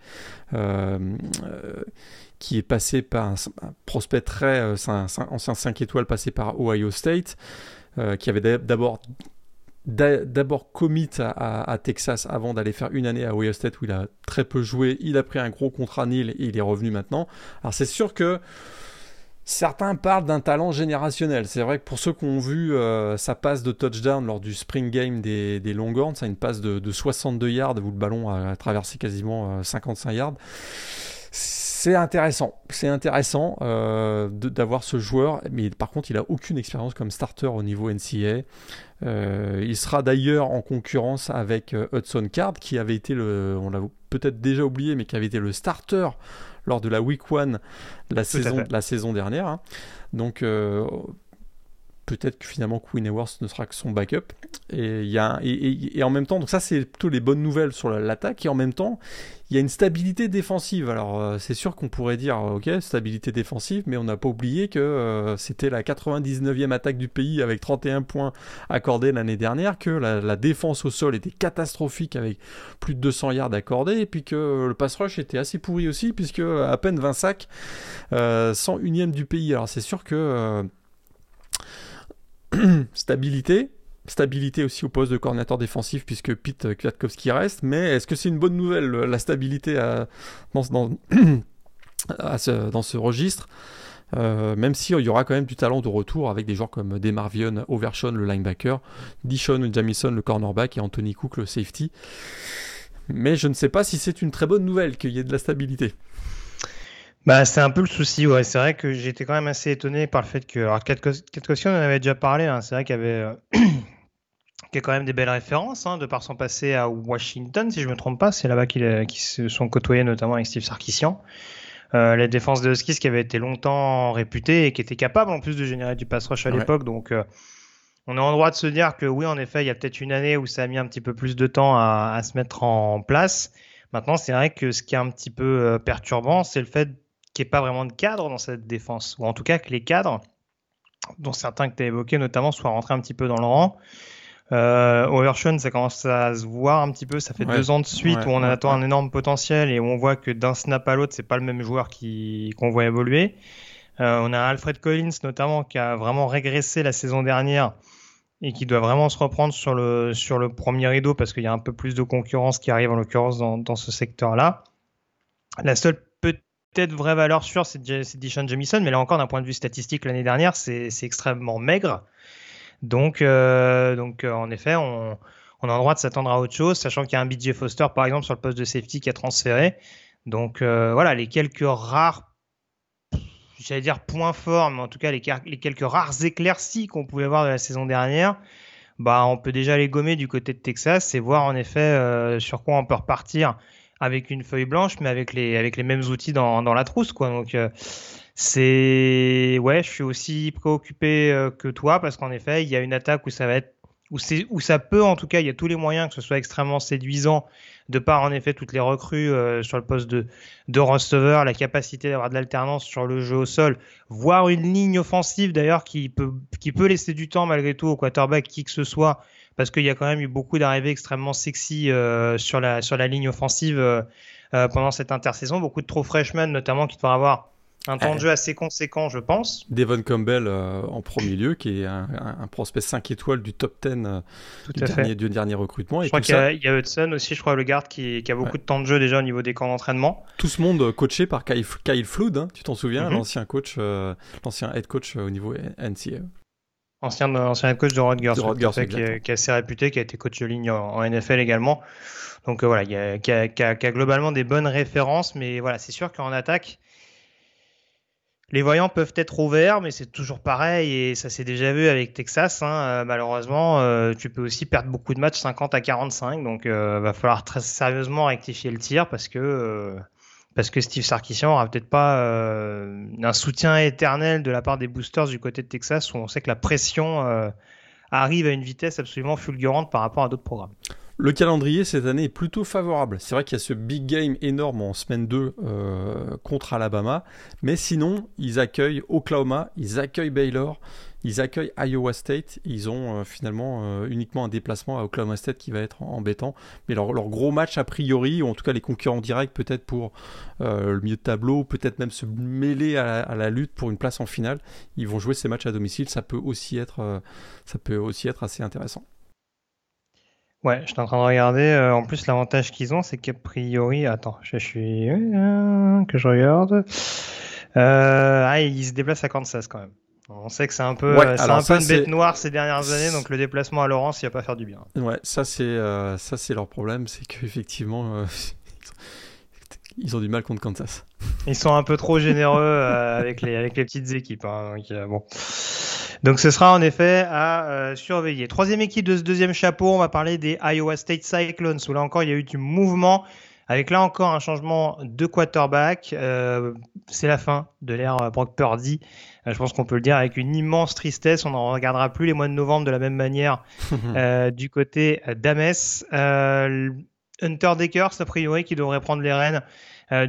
euh, euh, qui est passé par un, prospect très ancien 5 étoiles passé par Ohio State, qui avait d'abord d'abord commit à, Texas avant d'aller faire une année à Ohio State où il a très peu joué. Il a pris un gros contrat nil et il est revenu maintenant. Alors c'est sûr que Certains parlent d'un talent générationnel. C'est vrai que pour ceux qui ont vu euh, sa passe de touchdown lors du spring game des, Longhorns, c'est une passe de, 62 yards où le ballon a, traversé quasiment 55 euh, yards. C'est intéressant, c'est intéressant euh, d'avoir ce joueur, mais par contre il a aucune expérience comme starter au niveau NCA. il sera d'ailleurs en concurrence avec Hudson Card, qui avait été le, on l'a peut-être déjà oublié, mais qui avait été le starter lors de la Week 1 la, saison, la saison dernière. Hein. Donc, euh, peut-être que finalement Queen Ewers ne sera que son backup. Et, y a, et, en même temps, donc ça c'est plutôt les bonnes nouvelles sur l'attaque, et en même temps, il y a une stabilité défensive. Alors euh, c'est sûr qu'on pourrait dire, ok, stabilité défensive, mais on n'a pas oublié que euh, c'était la 99e attaque du pays avec 31 points accordés l'année dernière, que la, défense au sol était catastrophique avec plus de 200 yards accordés, et puis que le pass rush était assez pourri aussi, puisque à peine 20 sacs, euh, 101e du pays. Alors c'est sûr que euh, stabilité, stabilité aussi au poste de coordinateur défensif puisque Pete Kwiatkowski reste, mais est-ce que c'est une bonne nouvelle la stabilité dans, ce, registre? Euh, même s'il y aura quand même du talent de retour avec des joueurs comme Demarvion Overshon, le linebacker, Dishon Jamison, le cornerback, et Anthony Cook, le safety. Mais je ne sais pas si c'est une très bonne nouvelle qu'il y ait de la stabilité. Bah, c'est un peu le souci, ouais. C'est vrai que j'étais quand même assez étonné par le fait que. Alors, Katkowski, on en avait déjà parlé, hein. c'est vrai qu'il y avait. Euh, y a quand même des belles références, hein, de par son passé à Washington, si je me trompe pas. C'est là-bas qu'ils se sont côtoyés, notamment avec Steve Sarkisian. Euh, la défense de Huskies qui avait été longtemps réputée et qui était capable en plus de générer du pass rush à l'époque. Donc, euh, on est en droit de se dire que oui, en effet, il y a peut-être une année où ça a mis un petit peu plus de temps à, à se mettre en place. Maintenant, c'est vrai que ce qui est un petit peu perturbant, c'est le fait qu'il n'y ait pas vraiment de cadre dans cette défense, ou en tout cas que les cadres, dont certains que tu as évoqués notamment, soient rentrés un petit peu dans le rang. Euh, Overshun, ça commence à se voir un petit peu. Ça fait deux ans de suite où on attend un énorme potentiel et où on voit que d'un snap à l'autre, c'est pas le même joueur qu'on voit évoluer. Euh, on a Alfred Collins notamment qui a vraiment régressé la saison dernière et qui doit vraiment se reprendre sur le, sur le premier rideau parce qu'il y a un peu plus de concurrence qui arrive en l'occurrence dans, dans ce secteur-là. La seule peut-être vraie valeur sûre, c'est Dishon Jamison, mais là encore, d'un point de vue statistique, l'année dernière, c'est extrêmement maigre. Donc, euh, euh, en effet, on, a le droit de s'attendre à autre chose, sachant qu'il y a un BJ Foster, par exemple, sur le poste de safety qui a transféré. Donc euh, voilà, les quelques rares, j'allais dire points forts, mais en tout cas les, les quelques rares éclaircies qu'on pouvait voir de la saison dernière, bah on peut déjà les gommer du côté de Texas et voir en effet sur quoi on peut repartir avec une feuille blanche, mais avec les, mêmes outils dans, la trousse. Donc, euh, c'est, ouais, je suis aussi préoccupé euh, que toi parce qu'en effet, il y a une attaque où ça va être, où ça peut, en tout cas, il y a tous les moyens que ce soit extrêmement séduisant de par en effet toutes les recrues euh, sur le poste de, de receveur, la capacité d'avoir de l'alternance sur le jeu au sol, voire une ligne offensive d'ailleurs qui peut, qui peut laisser du temps malgré tout au quarterback qui que ce soit parce qu'il y a quand même eu beaucoup d'arrivées extrêmement sexy euh, sur, la, sur la ligne offensive euh, euh, pendant cette intersaison. Beaucoup de trop freshmen notamment qui devraient avoir un temps de jeu assez conséquent, je pense. Devon Campbell en premier lieu, qui est un, prospect 5 étoiles du top 10 du, dernier, du, dernier, recrutement. Je crois qu'il y, a Hudson aussi, je crois, le garde qui, qui a beaucoup de temps de jeu déjà au niveau des camps d'entraînement. Tout ce monde coaché par Kyle, Kyle Flood, hein, tu t'en souviens, mhm. l'ancien coach, l'ancien head coach au niveau NCA. Ancien, ancien coach de Rodgers, qui, est, assez réputé, qui a été coach de ligne en, NFL également. Donc euh, voilà, il y a, qui, a, qui, a, globalement des bonnes références, mais voilà, c'est sûr qu'en attaque, les voyants peuvent être ouverts, mais c'est toujours pareil, et ça s'est déjà vu avec Texas. Hein. Euh, malheureusement, euh, tu peux aussi perdre beaucoup de matchs 50 à 45, donc il va falloir très sérieusement rectifier le tir parce que parce que Steve Sarkisian aura peut-être pas euh, un soutien éternel de la part des boosters du côté de Texas où on sait que la pression euh, arrive à une vitesse absolument fulgurante par rapport à d'autres programmes. Le calendrier cette année est plutôt favorable. C'est vrai qu'il y a ce big game énorme en semaine 2 euh, contre Alabama, mais sinon ils accueillent Oklahoma, ils accueillent Baylor, ils accueillent Iowa State. Ils ont euh, finalement euh, uniquement un déplacement à Oklahoma State qui va être embêtant. Mais leur, gros match a priori, ou en tout cas les concurrents directs peut-être pour euh, le milieu de tableau, peut-être même se mêler à la, lutte pour une place en finale, ils vont jouer ces matchs à domicile. Ça peut aussi être, ça peut aussi être assez intéressant. Ouais, je suis en train de regarder. en plus, l'avantage qu'ils ont, c'est qu'a priori, attends, je, suis que je regarde. ah, ils se déplacent à Kansas quand même. On sait que c'est un peu, euh, un peu une bête noire ces dernières années, donc le déplacement à Laurence, il va pas faire du bien. Ouais, ça c'est euh, ça c'est leur problème, c'est qu'effectivement euh, ils ont du mal contre Kansas. Ils sont un peu trop généreux avec les avec les petites équipes. Hein, donc, bon. donc ce sera en effet à surveiller. Troisième équipe de ce deuxième chapeau, on va parler des Iowa State Cyclones où là encore il y a eu du mouvement avec là encore un changement de quarterback. Euh, c'est la fin de l'ère Brock Purdy. Je pense qu'on peut le dire avec une immense tristesse. On n'en regardera plus les mois de novembre de la même manière du côté d'Ames. Hunter Deckers, a priori, qui devrait prendre les rênes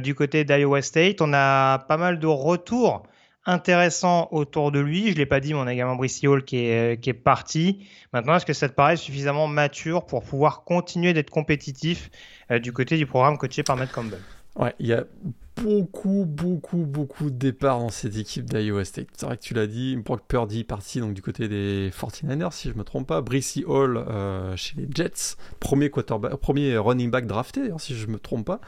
du côté d'Iowa State. On a pas mal de retours intéressant autour de lui. Je l'ai pas dit, mais on a également Brice Hall qui est, qui est parti. Maintenant, est-ce que ça te paraît suffisamment mature pour pouvoir continuer d'être compétitif euh, du côté du programme coaché par Matt Campbell? Ouais, il y a beaucoup, beaucoup, beaucoup de départs dans cette équipe d'Iowa State. C'est vrai que tu l'as dit, Brock Purdy parti donc du côté des 49ers, si je me trompe pas. Brissy Hall euh, chez les Jets, premier, quarterback, premier running back drafté, si je me trompe pas.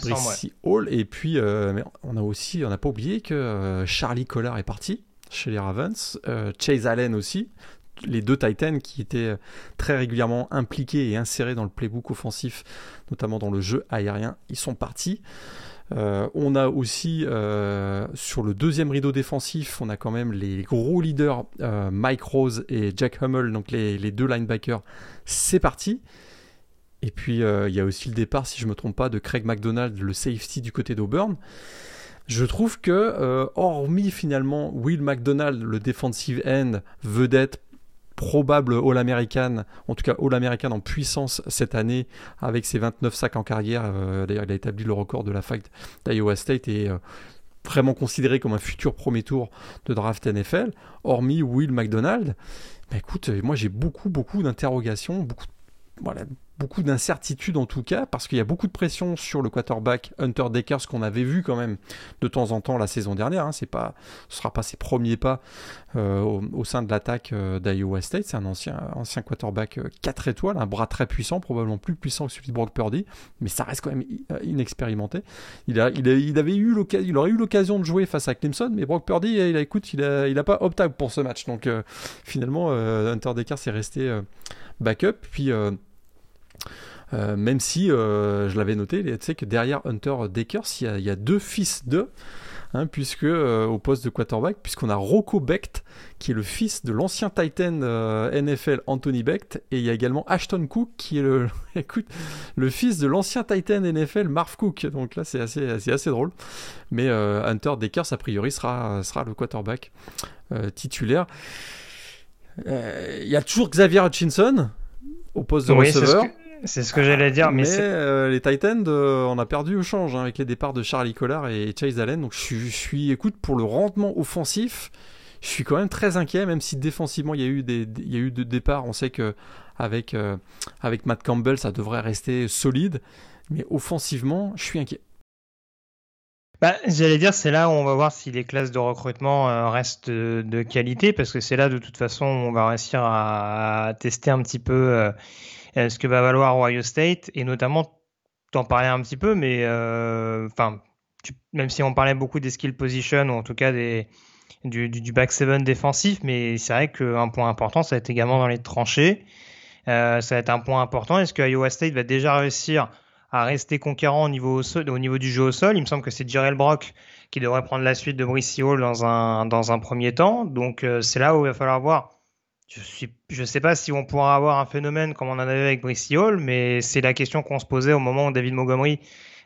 Brissy Hall, et puis euh, on a aussi, on n'a pas oublié que euh, Charlie Collar est parti chez les Ravens, Chase Allen aussi, les deux Titans qui étaient très régulièrement impliqués et insérés dans le playbook offensif, notamment dans le jeu aérien, ils sont partis. Euh, on a aussi euh, sur le deuxième rideau défensif, on a quand même les gros leaders euh, Mike Rose et Jack Hummel, donc les, deux linebackers. C'est parti. Et puis il y a aussi le départ, si je ne me trompe pas, de Craig McDonald, le safety du côté d'Auburn. Je trouve que, hormis finalement Will McDonald, le defensive end vedette probable All-American, en tout cas All-American en puissance cette année avec ses 29 sacs en carrière. Euh, d'ailleurs, il a établi le record de la fac d'Iowa State et euh, vraiment considéré comme un futur premier tour de draft NFL, hormis Will McDonald. Bah, écoute, moi j'ai beaucoup, beaucoup d'interrogations, beaucoup, beaucoup d'incertitudes en tout cas, parce qu'il y a beaucoup de pression sur le quarterback Hunter Deckers qu'on avait vu quand même de temps en temps la saison dernière. Hein. Pas, ce sera pas ses premiers pas euh, au, sein de l'attaque euh, d'Iowa State. C'est un ancien, ancien quarterback 4 euh, étoiles, un bras très puissant, probablement plus puissant que celui de Brock Purdy, mais ça reste quand même inexpérimenté. Il, a, il, avait il aurait eu l'occasion de jouer face à Clemson, mais Brock Purdy, il a, écoute, il a, il pas optable pour ce match. Donc finalement, Hunter Deckers est resté backup. Puis euh, même si euh, je l'avais noté, tu sais que derrière Hunter Deckers, il y a, deux fils d'eux, hein, puisque euh, au poste de quarterback, puisqu'on a Rocco Becht, qui est le fils de l'ancien Titan NFL Anthony Becht, et il y a également Ashton Cook, qui est le, écoute, le fils de l'ancien Titan NFL Marv Cook. Donc là, c'est assez, assez drôle. Mais Hunter Deckers, a priori, sera, sera le quarterback titulaire. Il y a toujours Xavier Hutchinson au poste de receveur. C'est ce que j'allais dire. Mais, euh, les Titans, euh, on a perdu au change hein, avec les départs de Charlie Collar et Chase Allen. Donc je suis, écoute, pour le rendement offensif, je suis quand même très inquiet, même si défensivement il y a eu des, il y a eu de départs. On sait que avec, euh, avec Matt Campbell, ça devrait rester solide. Mais offensivement, je suis inquiet. Bah, J'allais dire, c'est là où on va voir si les classes de recrutement restent de, qualité, parce que c'est là de toute façon où on va réussir à, tester un petit peu euh, ce que va valoir Ohio State, et notamment, t'en parlais un petit peu, mais euh, enfin, même si on parlait beaucoup des skill position, ou en tout cas des, du, du, back seven défensif, mais c'est vrai qu'un point important, ça va être également dans les tranchées. Euh, ça va être un point important. Est-ce que Iowa State va déjà réussir à rester conquérant au niveau, au niveau du jeu au sol? Il me semble que c'est Jarrell Brock qui devrait prendre la suite de Brice Hall dans un, dans un premier temps. Donc c'est là où il va falloir voir je ne sais pas si on pourra avoir un phénomène comme on en avait avec Brice Hall, mais c'est la question qu'on se posait au moment où David Montgomery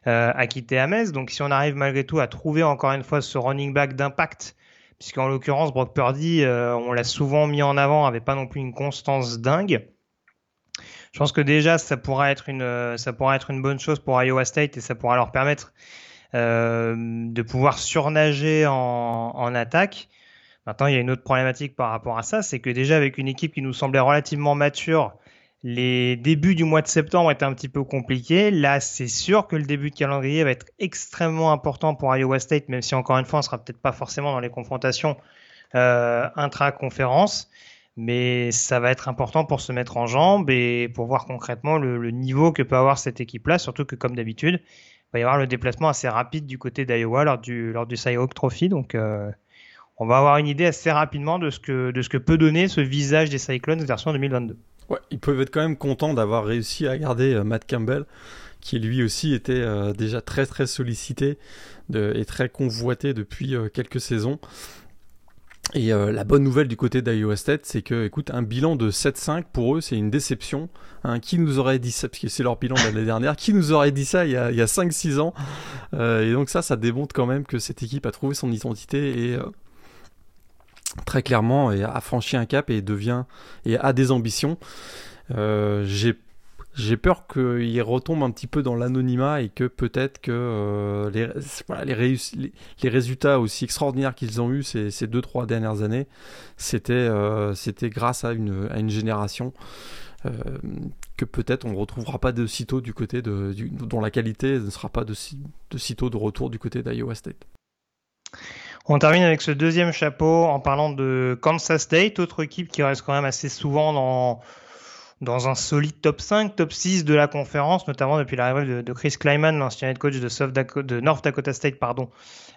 euh, a quitté Ames. Donc si on arrive malgré tout à trouver encore une fois ce running back d'impact, puisqu'en l'occurrence Brock Purdy, euh, on l'a souvent mis en avant, avait pas non plus une constance dingue. Je pense que déjà ça pourra être une ça pourra être une bonne chose pour Iowa State et ça pourra leur permettre euh, de pouvoir surnager en, en attaque. Maintenant, il y a une autre problématique par rapport à ça, c'est que déjà avec une équipe qui nous semblait relativement mature, les débuts du mois de septembre étaient un petit peu compliqués. Là, c'est sûr que le début de calendrier va être extrêmement important pour Iowa State, même si encore une fois, on sera peut-être pas forcément dans les confrontations euh, intra-conférence, mais ça va être important pour se mettre en jambe et pour voir concrètement le, niveau que peut avoir cette équipe-là, surtout que comme d'habitude, il va y avoir le déplacement assez rapide du côté d'Iowa lors du, lors du Trophy, donc euh, on va avoir une idée assez rapidement de ce que, de ce que peut donner ce visage des Cyclones version 2022. Ouais, ils peuvent être quand même contents d'avoir réussi à garder euh, Matt Campbell, qui lui aussi était euh, déjà très très sollicité et très convoité depuis euh, quelques saisons. Et la bonne nouvelle du côté State, c'est que, écoute, un bilan de 7-5 pour eux, c'est une déception. Hein. qui nous aurait dit ça, parce que c'est leur bilan de l'année dernière, qui nous aurait dit ça il y a, a 5-6 ans? Et donc ça, ça démontre quand même que cette équipe a trouvé son identité et très clairement a franchi un cap et devient et a des ambitions. J'ai j'ai peur qu'il retombe un petit peu dans l'anonymat et que peut-être que euh, les, voilà, les, les, résultats aussi extraordinaires qu'ils ont eu ces, ces deux trois dernières années, c'était euh, grâce à une, à une génération euh, que peut-être on ne retrouvera pas de sitôt du côté de dont la qualité ne sera pas de, sitôt de retour du côté d'Iowa State. On termine avec ce deuxième chapeau en parlant de Kansas State, autre équipe qui reste quand même assez souvent dans dans un solide top 5, top 6 de la conférence, notamment depuis l'arrivée de, Chris Kleiman, l'ancien head coach de, de, North Dakota State, pardon,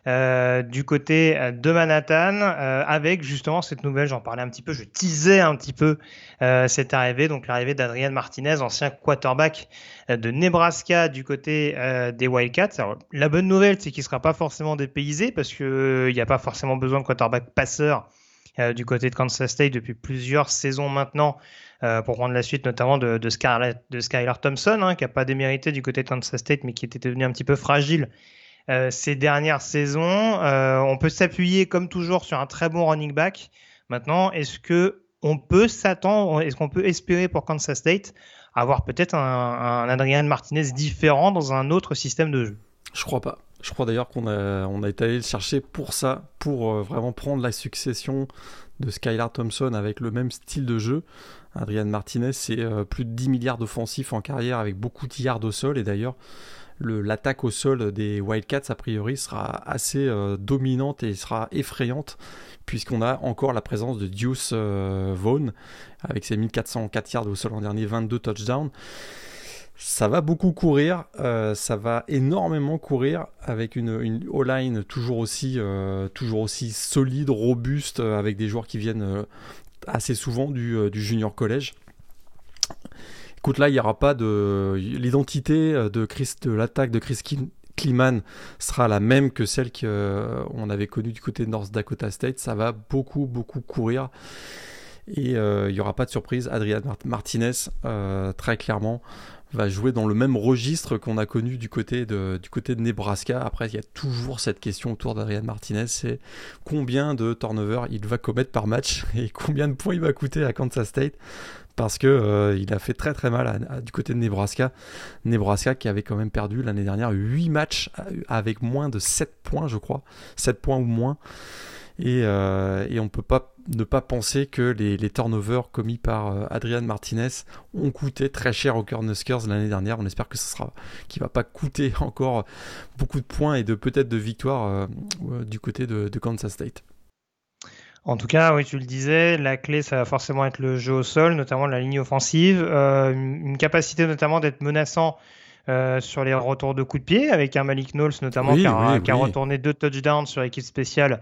euh, du côté euh, de Manhattan, euh, avec justement cette nouvelle, j'en parlais un petit peu, je teasais un petit peu cette arrivée, donc l'arrivée d'Adrian Martinez, ancien quarterback de Nebraska du côté des Wildcats. Alors, la bonne nouvelle, c'est qu'il ne sera pas forcément dépaysé parce qu'il n'y a pas forcément besoin de quarterback passeur du côté de Kansas State depuis plusieurs saisons maintenant. Pour prendre la suite notamment de Skylar Thompson, hein, qui n'a pas démérité du côté de Kansas State, mais qui était devenu un petit peu fragile euh, ces dernières saisons. Euh, on peut s'appuyer comme toujours sur un très bon running back. Maintenant, est-ce que on peut s'attendre, est-ce qu'on peut espérer pour Kansas State avoir peut-être un, un Adrian Martinez différent dans un autre système de jeu? Je crois pas. Je crois d'ailleurs qu'on a, on a été allé le chercher pour ça, pour vraiment prendre la succession de Skylar Thompson avec le même style de jeu. Adrian Martinez, c'est euh, plus de 10 milliards d'offensifs en carrière avec beaucoup de yards au sol. Et d'ailleurs, l'attaque au sol des Wildcats, a priori, sera assez euh, dominante et sera effrayante, puisqu'on a encore la présence de Deuce euh, Vaughn, avec ses 1404 yards au sol en dernier, 22 touchdowns. Ça va beaucoup courir, ça va énormément courir avec une, une O-line toujours aussi, toujours aussi solide, robuste, avec des joueurs qui viennent assez souvent euh, du, junior collège. Écoute, là, il n'y aura pas de. L'identité euh, de, l'attaque de Chris Kliman sera la même que celle qu'on euh, avait connue du côté de North Dakota State. Ça va beaucoup, beaucoup courir. Et il n'y aura pas de surprise. Adrian Martinez, très clairement, va jouer dans le même registre qu'on a connu du côté de, du côté de Nebraska. Après, il y a toujours cette question autour d'Adrian Martinez, c'est combien de turnovers il va commettre par match et combien de points il va coûter à Kansas State parce que euh, il a fait très très mal du côté de Nebraska. Nebraska qui avait quand même perdu l'année dernière 8 matchs avec moins de 7 points, je crois. 7 points ou moins. Et, euh, on ne peut pas ne pas penser que les, turnovers commis par euh, Adrian Martinez ont coûté très cher aux Cornhuskers l'année dernière. On espère que ce sera, qu'il va pas coûter encore beaucoup de points et de peut-être de victoires du côté de, Kansas State. En tout cas, oui, tu le disais, la clé, ça va forcément être le jeu au sol, notamment la ligne offensive, une capacité notamment d'être menaçant sur les retours de coups de pied, avec un Malik Knowles notamment qui, a, qui, a, retourné deux touchdowns sur l'équipe spéciale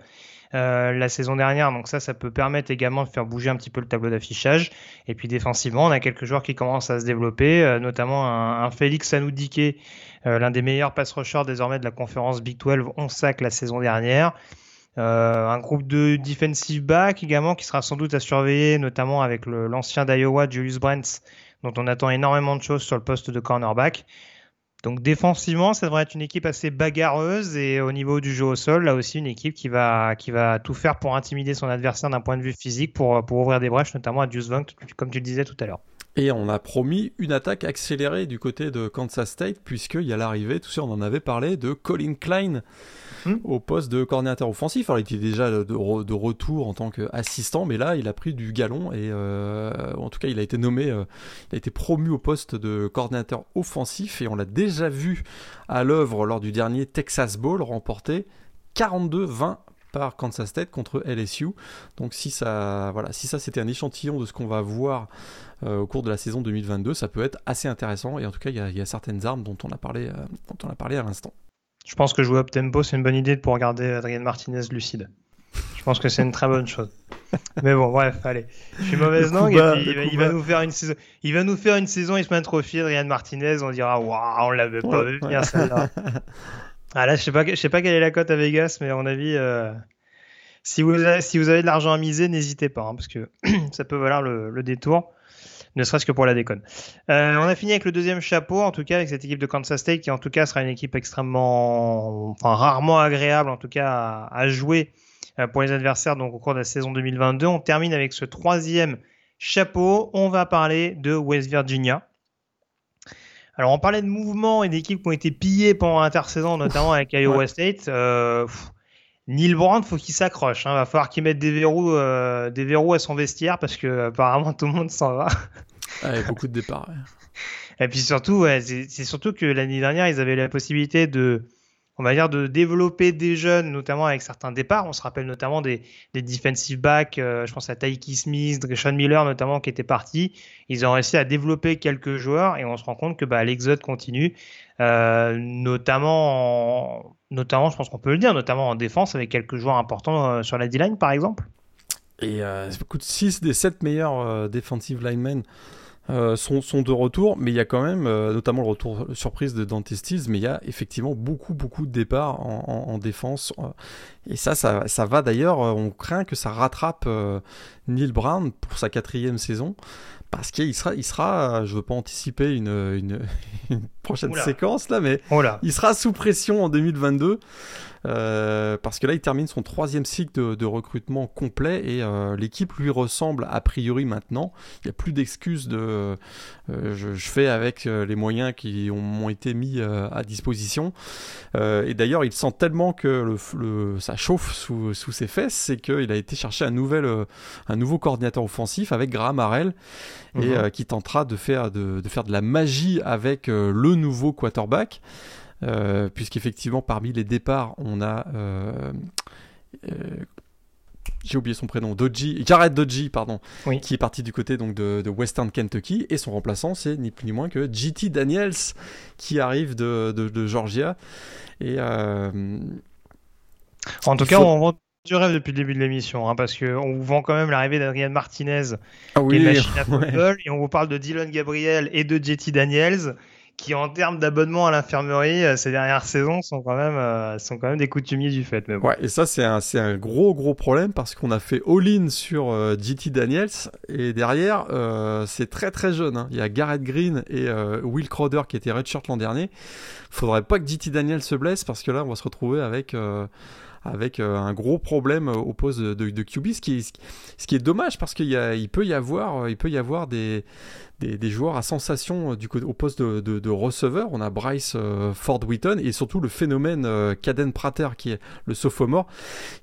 euh, la saison dernière. Donc ça, ça peut permettre également de faire bouger un petit peu le tableau d'affichage. Et puis défensivement, on a quelques joueurs qui commencent à se développer, euh, notamment un, Félix Anoudike, euh, l'un des meilleurs pass rushers désormais de la conférence Big 12, 11 sacs la saison dernière. Un groupe de defensive back également qui sera sans doute à surveiller, notamment avec l'ancien d'Iowa, Julius Brents, dont on attend énormément de choses sur le poste de cornerback. Donc défensivement, ça devrait être une équipe assez bagarreuse et au niveau du jeu au sol, là aussi une équipe qui va, tout faire pour intimider son adversaire d'un point de vue physique, pour, pour ouvrir des brèches, notamment à Deuce comme tu le disais tout à l'heure. Et on a promis une attaque accélérée du côté de Kansas State, puisqu'il y a l'arrivée, tout ça on en avait parlé, de Colin Klein hmm. au poste de coordinateur offensif. Alors il était déjà de, retour en tant qu'assistant, mais là il a pris du galon et euh, en tout cas il a été nommé, euh, il a été promu au poste de coordinateur offensif et on l'a déjà vu à l'œuvre lors du dernier Texas Bowl remporté 42-20 par Kansas State contre LSU. Donc si ça, voilà, si ça c'était un échantillon de ce qu'on va voir euh, au cours de la saison 2022, ça peut être assez intéressant. Et en tout cas, il y, a certaines armes dont on a parlé, euh, dont on a parlé à l'instant. Je pense que jouer up tempo, c'est une bonne idée pour regarder Adrien Martinez lucide. Je pense que c'est une très bonne chose. Mais bon, bref, allez. Je suis mauvaise langue il, va, nous faire une saison. Il va nous faire une saison Isman Trophy, Adrien Martinez. On dira, waouh, on l'avait pas vu venir celle-là. Ah là, je sais pas, sais pas quelle est la cote à Vegas, mais à mon avis, euh, si, vous avez, de l'argent à miser, n'hésitez pas, hein, parce que ça peut valoir le, détour, ne serait-ce que pour la déconne. Euh, on a fini avec le deuxième chapeau, en tout cas avec cette équipe de Kansas State, qui en tout cas sera une équipe extrêmement, enfin rarement agréable, en tout cas à, jouer euh, pour les adversaires donc au cours de la saison 2022. On termine avec ce troisième chapeau. On va parler de West Virginia. Alors, on parlait de mouvements et d'équipes qui ont été pillées pendant l'intersaison, notamment avec Iowa State. Euh, Neil Brand, faut qu'il s'accroche. Il hein. va falloir qu'il mette des verrous, euh, des verrous à son vestiaire parce que apparemment tout le monde s'en va. Ah, beaucoup de départs. Et puis surtout, c'est surtout que l'année dernière, ils avaient la possibilité de on va dire, de développer des jeunes, notamment avec certains départs. On se rappelle notamment des, defensive backs, euh, je pense à Taiki Smith, Sean Miller notamment, qui étaient partis. Ils ont réussi à développer quelques joueurs et on se rend compte que bah, l'exode continue, euh, notamment, notamment, je pense qu'on peut le dire, notamment en défense avec quelques joueurs importants euh, sur la D-line par exemple. Et euh, 6 des 7 meilleurs defensive linemen euh, sont, de retour, mais il y a quand même, euh, notamment le retour surprise de Dante Stills, mais il y a effectivement beaucoup, beaucoup de départs en, défense. Euh, et ça, ça, ça va d'ailleurs, on craint que ça rattrape Neil Brown pour sa quatrième saison, parce qu'il sera, il sera, je veux pas anticiper une, une, prochaine séquence là, mais il sera sous pression en 2022. Euh, parce que là, il termine son troisième cycle de, recrutement complet et euh, l'équipe lui ressemble a priori maintenant. Il n'y a plus d'excuses de euh, je, fais avec les moyens qui m'ont été mis à disposition. et d'ailleurs, il sent tellement que le, ça chauffe sous, sous ses fesses, c'est qu'il a été chercher un, nouvel, un nouveau coordinateur offensif avec Graham Harrell et mhm. qui tentera de faire de, de, faire de la magie avec le nouveau quarterback. Euh, puisqu'effectivement, parmi les départs, on a. Euh, euh, j'ai oublié son prénom, Doji, Jared Doji, pardon, qui est parti du côté donc de, Western Kentucky, et son remplaçant, c'est ni plus ni moins que JT Daniels, qui arrive de, Georgia. Et en tout cas, on vend du rêve depuis le début de l'émission, hein, parce qu'on vous vend quand même l'arrivée d'Adrian Martinez, ah qui est une machine à football, et on vous parle de Dylan Gabriel et de JT Daniels qui en termes d'abonnement à l'infirmerie euh, ces dernières saisons sont quand même euh, sont quand même des coutumiers du fait. Ouais, et ça c'est un c'est un gros gros problème parce qu'on a fait all-in sur euh, JT Daniels et derrière c'est très très jeune. Hein. Il y a Garrett Green et Will Crowder qui étaient redshirt l'an dernier. Faudrait pas que JT Daniels se blesse parce que là on va se retrouver avec avec un gros problème au poste de, de, QB, ce qui, est, ce qui est dommage parce qu'il il peut y avoir, il peut y avoir des, des, joueurs à sensation euh, au poste de, receveur. On a Bryce euh, Ford Wheaton et surtout le phénomène euh, Caden Prater qui est le sophomore,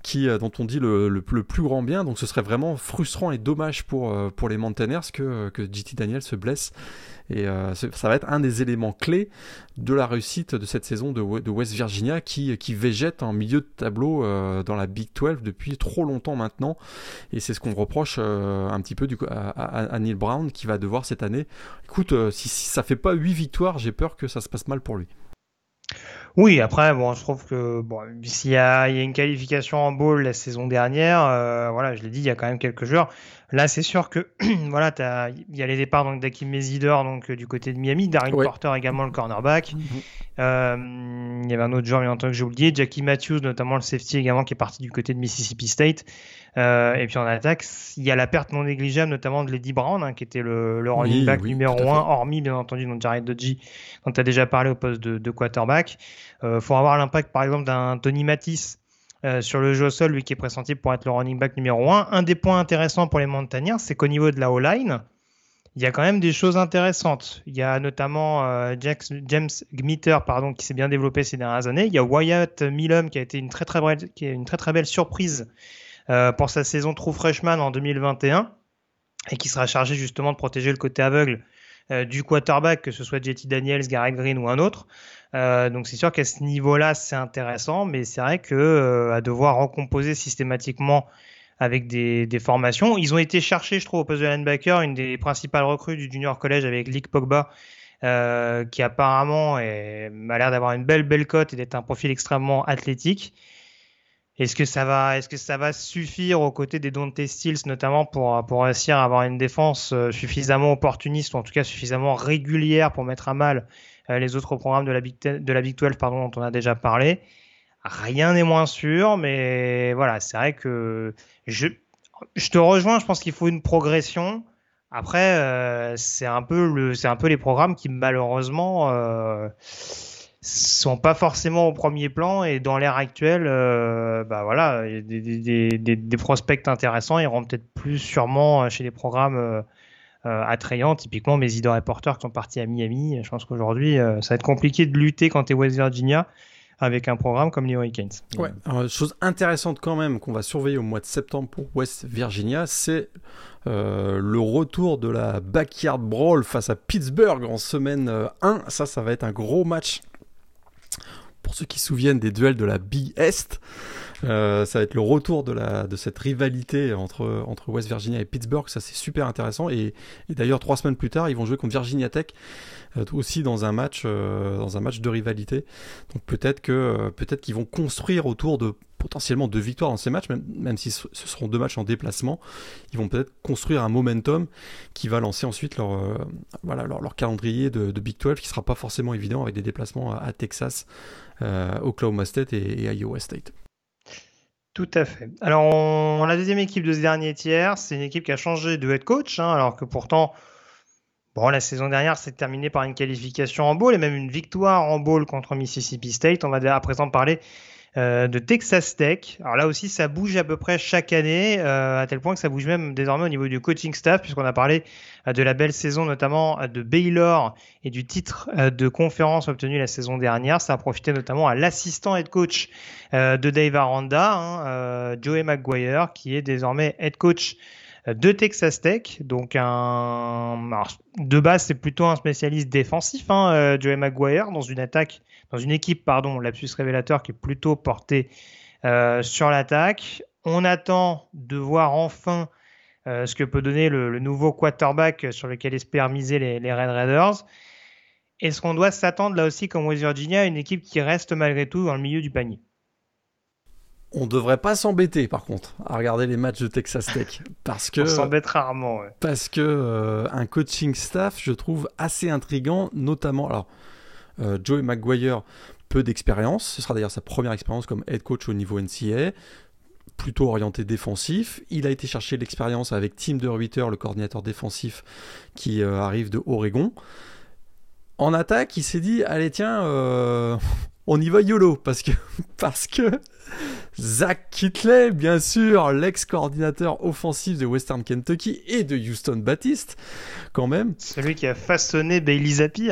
qui, dont on dit le, plus grand bien. Donc ce serait vraiment frustrant et dommage pour, pour les Mountaineers que, que JT Daniel se blesse et euh, ça va être un des éléments clés de la réussite de cette saison de, West Virginia qui, qui végète en milieu de tableau euh, dans la Big 12 depuis trop longtemps maintenant. Et c'est ce qu'on reproche euh, un petit peu du, à, Neil Brown qui va devoir cette année. Écoute, si, si ça fait pas 8 victoires, j'ai peur que ça se passe mal pour lui. Oui, après, bon, je trouve que bon, s'il y a, il y a une qualification en bowl la saison dernière, voilà, je l'ai dit, il y a quand même quelques joueurs. Là, c'est sûr que voilà, il y a les départs donc d'Akim donc euh, du côté de Miami, Darren Porter également le cornerback. Mhm. Euh, il y avait un autre joueur bien entendu que j'ai oublié, Jackie Matthews notamment le safety également qui est parti du côté de Mississippi State. Euh, et puis en attaque, il y a la perte non négligeable notamment de Lady Brown hein, qui était le, le running back numéro 1, hormis bien entendu donc Jared Dodgy dont tu as déjà parlé au poste de, de quarterback. Il faut avoir l'impact par exemple d'un Tony Matisse euh, sur le jeu au sol, lui qui est pressenti pour être le running back numéro 1. Un des points intéressants pour les Montagnards, c'est qu'au niveau de la O-line, il y a quand même des choses intéressantes. Il y a notamment euh, James Gmitter pardon, qui s'est bien développé ces dernières années. Il y a Wyatt Millum qui a été une très très belle, qui est une très très belle surprise euh, pour sa saison True Freshman en 2021 et qui sera chargé justement de protéger le côté aveugle du quarterback, que ce soit JT Daniels, Garrett Green ou un autre. Euh, donc c'est sûr qu'à ce niveau-là, c'est intéressant, mais c'est vrai que euh, à devoir recomposer systématiquement avec des, formations, ils ont été cherchés, je trouve, au poste de linebacker, une des principales recrues du junior college avec Lick Pogba, euh, qui apparemment a l'air d'avoir une belle belle cote et d'être un profil extrêmement athlétique. Est-ce que ça va, est-ce que ça va suffire aux côtés des Dante Steels notamment pour pour réussir à avoir une défense euh, suffisamment opportuniste ou en tout cas suffisamment régulière pour mettre à mal euh, les autres programmes de la Big, de la Big 12 pardon, dont on a déjà parlé? Rien n'est moins sûr, mais voilà, c'est vrai que je, je te rejoins. Je pense qu'il faut une progression. Après, euh, c'est un peu le, c'est un peu les programmes qui malheureusement euh, sont pas forcément au premier plan et dans l'ère actuelle, euh, bah voilà, des, des, des, des, prospects intéressants iront peut-être plus sûrement chez les programmes euh, attrayants, typiquement mes idées reporters qui sont partis à Miami. Je pense qu'aujourd'hui, ça va être compliqué de lutter quand tu es West Virginia avec un programme comme les Hurricanes. Ouais. Chose intéressante quand même qu'on va surveiller au mois de septembre pour West Virginia, c'est euh, le retour de la backyard brawl face à Pittsburgh en semaine 1. Ça, ça va être un gros match. Pour ceux qui se souviennent des duels de la Big Est, euh, ça va être le retour de, la, de cette rivalité entre, entre West Virginia et Pittsburgh. Ça, c'est super intéressant. Et, d'ailleurs, trois semaines plus tard, ils vont jouer contre Virginia Tech euh, aussi dans un match, euh, dans un match de rivalité. Donc peut-être que peut-être qu'ils vont construire autour de potentiellement deux victoires dans ces matchs, même, même si ce seront deux matchs en déplacement, ils vont peut-être construire un momentum qui va lancer ensuite leur, voilà, leur, leur, calendrier de, Big 12 qui sera pas forcément évident avec des déplacements à, à Texas, euh, Oklahoma State et, et, Iowa State. Tout à fait. Alors, on, la deuxième équipe de ce dernier tiers, c'est une équipe qui a changé de head coach, hein, alors que pourtant, Bon, la saison dernière s'est terminée par une qualification en bowl et même une victoire en bowl contre Mississippi State. On va à présent parler euh, de Texas Tech. Alors là aussi, ça bouge à peu près chaque année, euh, à tel point que ça bouge même désormais au niveau du coaching staff, puisqu'on a parlé euh, de la belle saison notamment euh, de Baylor et du titre de conférence obtenu la saison dernière. Ça a profité notamment à l'assistant head coach de Dave Aranda, hein, Joey McGuire, qui est désormais head coach de Texas Tech. Donc un de base c'est plutôt un spécialiste défensif, hein, euh, Joey Maguire dans une attaque, dans une équipe pardon, lapsus révélateur qui est plutôt porté euh, sur l'attaque. On attend de voir enfin euh, ce que peut donner le, le, nouveau quarterback sur lequel espèrent miser les, les Red Raiders. Est-ce qu'on doit s'attendre là aussi comme West Virginia à une équipe qui reste malgré tout dans le milieu du panier? On devrait pas s'embêter par contre à regarder les matchs de Texas Tech. Parce que on s'embête rarement ouais. parce que euh, un coaching staff je trouve assez intrigant notamment alors euh, Joey McGuire peu d'expérience. Ce sera d'ailleurs sa première expérience comme head coach au niveau NCAA plutôt orienté défensif. Il a été chercher l'expérience avec Tim DeRuyter le coordinateur défensif qui euh, arrive de Oregon. En attaque il s'est dit allez tiens euh, on y va YOLO parce que parce que Zach Kitley, bien sûr, l'ex-coordinateur offensif de Western Kentucky et de Houston Baptiste, quand même. Celui qui a façonné Bailey Zappi.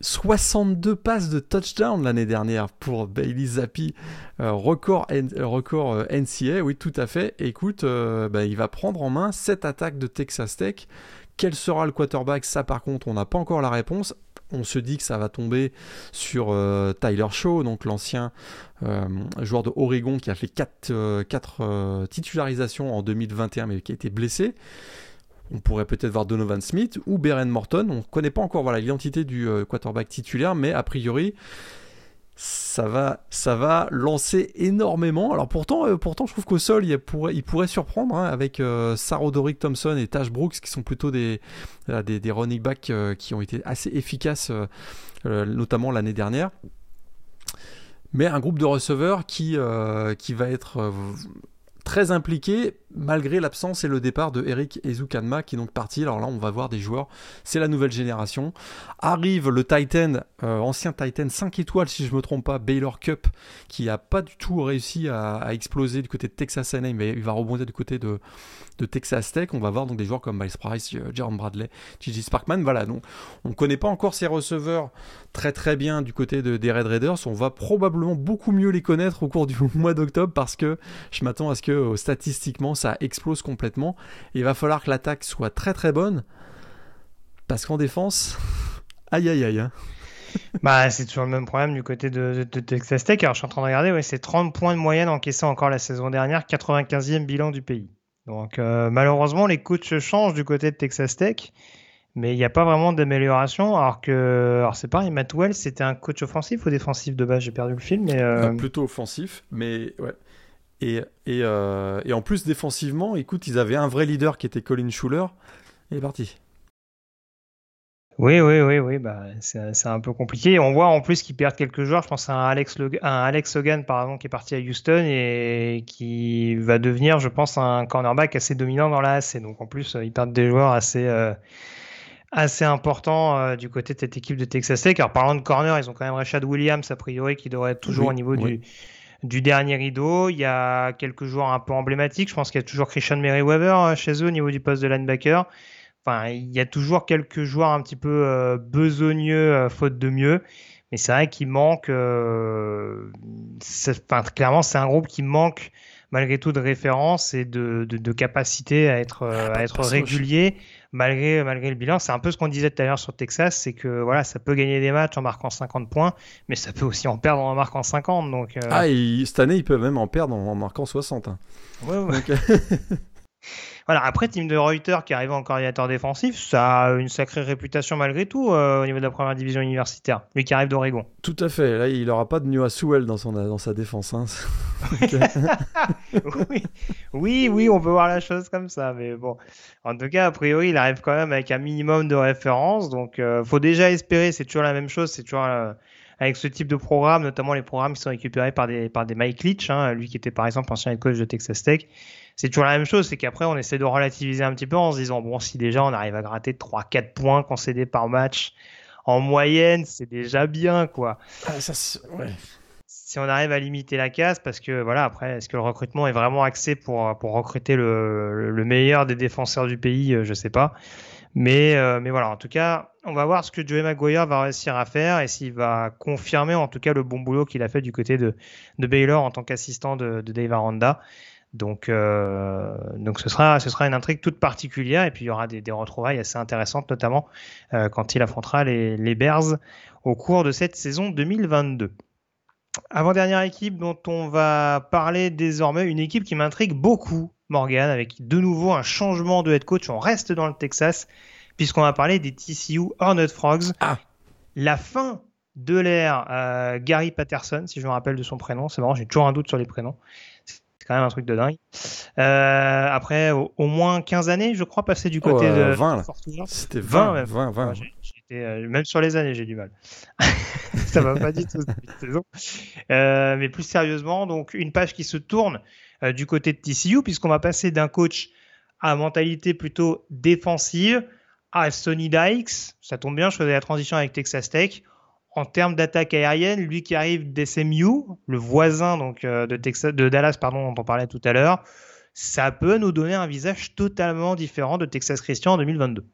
62 passes de touchdown l'année dernière pour Bailey Zappi, euh, record, N record euh, NCA, oui tout à fait. Écoute, euh, bah, il va prendre en main cette attaque de Texas Tech. Quel sera le quarterback? Ça par contre, on n'a pas encore la réponse on se dit que ça va tomber sur euh, Tyler Shaw, donc l'ancien euh, joueur de Oregon qui a fait 4 euh, euh, titularisations en 2021 mais qui a été blessé. On pourrait peut-être voir Donovan Smith ou Beren Morton. On ne connaît pas encore l'identité du quarterback titulaire, mais a priori, ça va, ça va lancer énormément. Alors pourtant, euh, pourtant je trouve qu'au sol, il pourrait, surprendre hein, avec euh, Sarodoric Thompson et Tash Brooks qui sont plutôt des, euh, des, running backs euh, qui ont été assez efficaces, notamment l'année dernière. Mais un groupe de receveurs qui, qui va être très impliqué malgré l'absence et le départ de Eric Ezukanma qui est donc parti. Alors là, on va voir des joueurs, c'est la nouvelle génération. Arrive le Titan, euh, ancien Titan 5 étoiles si je me trompe pas, Baylor Cup, qui a pas du tout réussi à, exploser du côté de Texas A&M, mais il va rebondir du côté de, Texas Tech. On va voir donc des joueurs comme Miles Price, Jerome Bradley, Gigi Sparkman. Voilà, donc on ne connaît pas encore ces receveurs très très bien du côté de, des Red Raiders. On va probablement beaucoup mieux les connaître au cours du mois d'octobre parce que je m'attends à ce que euh, statistiquement ça explose complètement. Et il va falloir que l'attaque soit très très bonne parce qu'en défense, aïe aïe aïe. Hein. bah, c'est toujours le même problème du côté de, de, de, Texas Tech. Alors, je suis en train de regarder, ouais, c'est 30 points de moyenne encaissés encore la saison dernière, 95e bilan du pays. Donc, euh, malheureusement, les coachs changent du côté de Texas Tech, mais il n'y a pas vraiment d'amélioration. Alors que, alors c'est pareil, Matt Wells, c'était un coach offensif ou défensif de base? J'ai perdu le film, mais. Euh... Euh, plutôt offensif, mais ouais. Et, et, euh, et, en plus, défensivement, écoute, ils avaient un vrai leader qui était Colin Schuler. Il est parti. Oui, oui, oui, oui, bah, c'est un peu compliqué. On voit en plus qu'ils perdent quelques joueurs. Je pense à un Alex, un Alex Hogan, par exemple, qui est parti à Houston et qui va devenir, je pense, un cornerback assez dominant dans la AC. Donc en plus, ils perdent des joueurs assez, euh, assez importants euh, du côté de cette équipe de Texas Tech. Alors parlant de corner, ils ont quand même Rashad Williams, a priori, qui devrait être toujours au niveau du, du dernier rideau. Il y a quelques joueurs un peu emblématiques. Je pense qu'il y a toujours Christian Merriweather euh, chez eux au niveau du poste de linebacker il y a toujours quelques joueurs un petit peu euh, besogneux, euh, faute de mieux. Mais c'est vrai qu'il manque. Euh, clairement, c'est un groupe qui manque malgré tout de référence et de, capacité à être, ah, à être régulier malgré, malgré le bilan. C'est un peu ce qu'on disait tout à l'heure sur Texas, c'est que voilà, ça peut gagner des matchs en marquant 50 points, mais ça peut aussi en perdre en marquant 50. Donc, Ah, cette année, ils peuvent même en perdre en, marquant 60. Hein. Ouais, ouais. Voilà, après, Tim de Reuter qui arrive en coordinateur défensif, ça a une sacrée réputation malgré tout euh, au niveau de la première division universitaire. Lui qui arrive d'Oregon. Tout à fait. Là, il n'aura pas de New Sewell dans, son, dans sa défense. Hein. oui. oui, oui, on peut voir la chose comme ça. Mais bon, en tout cas, a priori, il arrive quand même avec un minimum de référence. Donc, euh, faut déjà espérer. C'est toujours la même chose. C'est toujours. Euh, avec ce type de programme, notamment les programmes qui sont récupérés par des, par des Mike Leach, hein, lui qui était par exemple ancien coach de Texas Tech, c'est toujours la même chose, c'est qu'après on essaie de relativiser un petit peu en se disant bon si déjà on arrive à gratter 3-4 points concédés par match en moyenne, c'est déjà bien quoi. Ah, ça, ouais. Si on arrive à limiter la casse, parce que voilà, après, est-ce que le recrutement est vraiment axé pour, pour recruter le, le meilleur des défenseurs du pays euh, Je sais pas. Mais, euh, mais voilà, en tout cas, on va voir ce que Joey Maguire va réussir à faire et s'il va confirmer en tout cas le bon boulot qu'il a fait du côté de, de Baylor en tant qu'assistant de, de Dave Aranda. Donc, euh, donc ce, sera, ce sera une intrigue toute particulière et puis il y aura des, des retrouvailles assez intéressantes, notamment euh, quand il affrontera les, les, Bears au cours de cette saison 2022. Avant-dernière équipe dont on va parler désormais, une équipe qui m'intrigue beaucoup, Morgan, avec de nouveau un changement de head coach. On reste dans le Texas puisqu'on va parler des TCU Hornet Frogs. Ah. La fin de l'ère euh, Gary Patterson, si je me rappelle de son prénom. C'est marrant, j'ai toujours un doute sur les prénoms quand même un truc de dingue. Euh, après, au, moins 15 années, je crois, passer du côté de 20. C'était 20, 20, 20. même sur les années, j'ai du mal. ça va pas du tout cette saison. Euh, mais plus sérieusement, donc une page qui se tourne euh, du côté de TCU, puisqu'on va passer d'un coach à mentalité plutôt défensive à Sonny Dykes. Ça tombe bien, je faisais la transition avec Texas Tech en termes d'attaque aérienne, lui qui arrive d'SMU, le voisin donc euh, de, de Dallas pardon, dont on parlait tout à l'heure, ça peut nous donner un visage totalement différent de Texas Christian en 2022.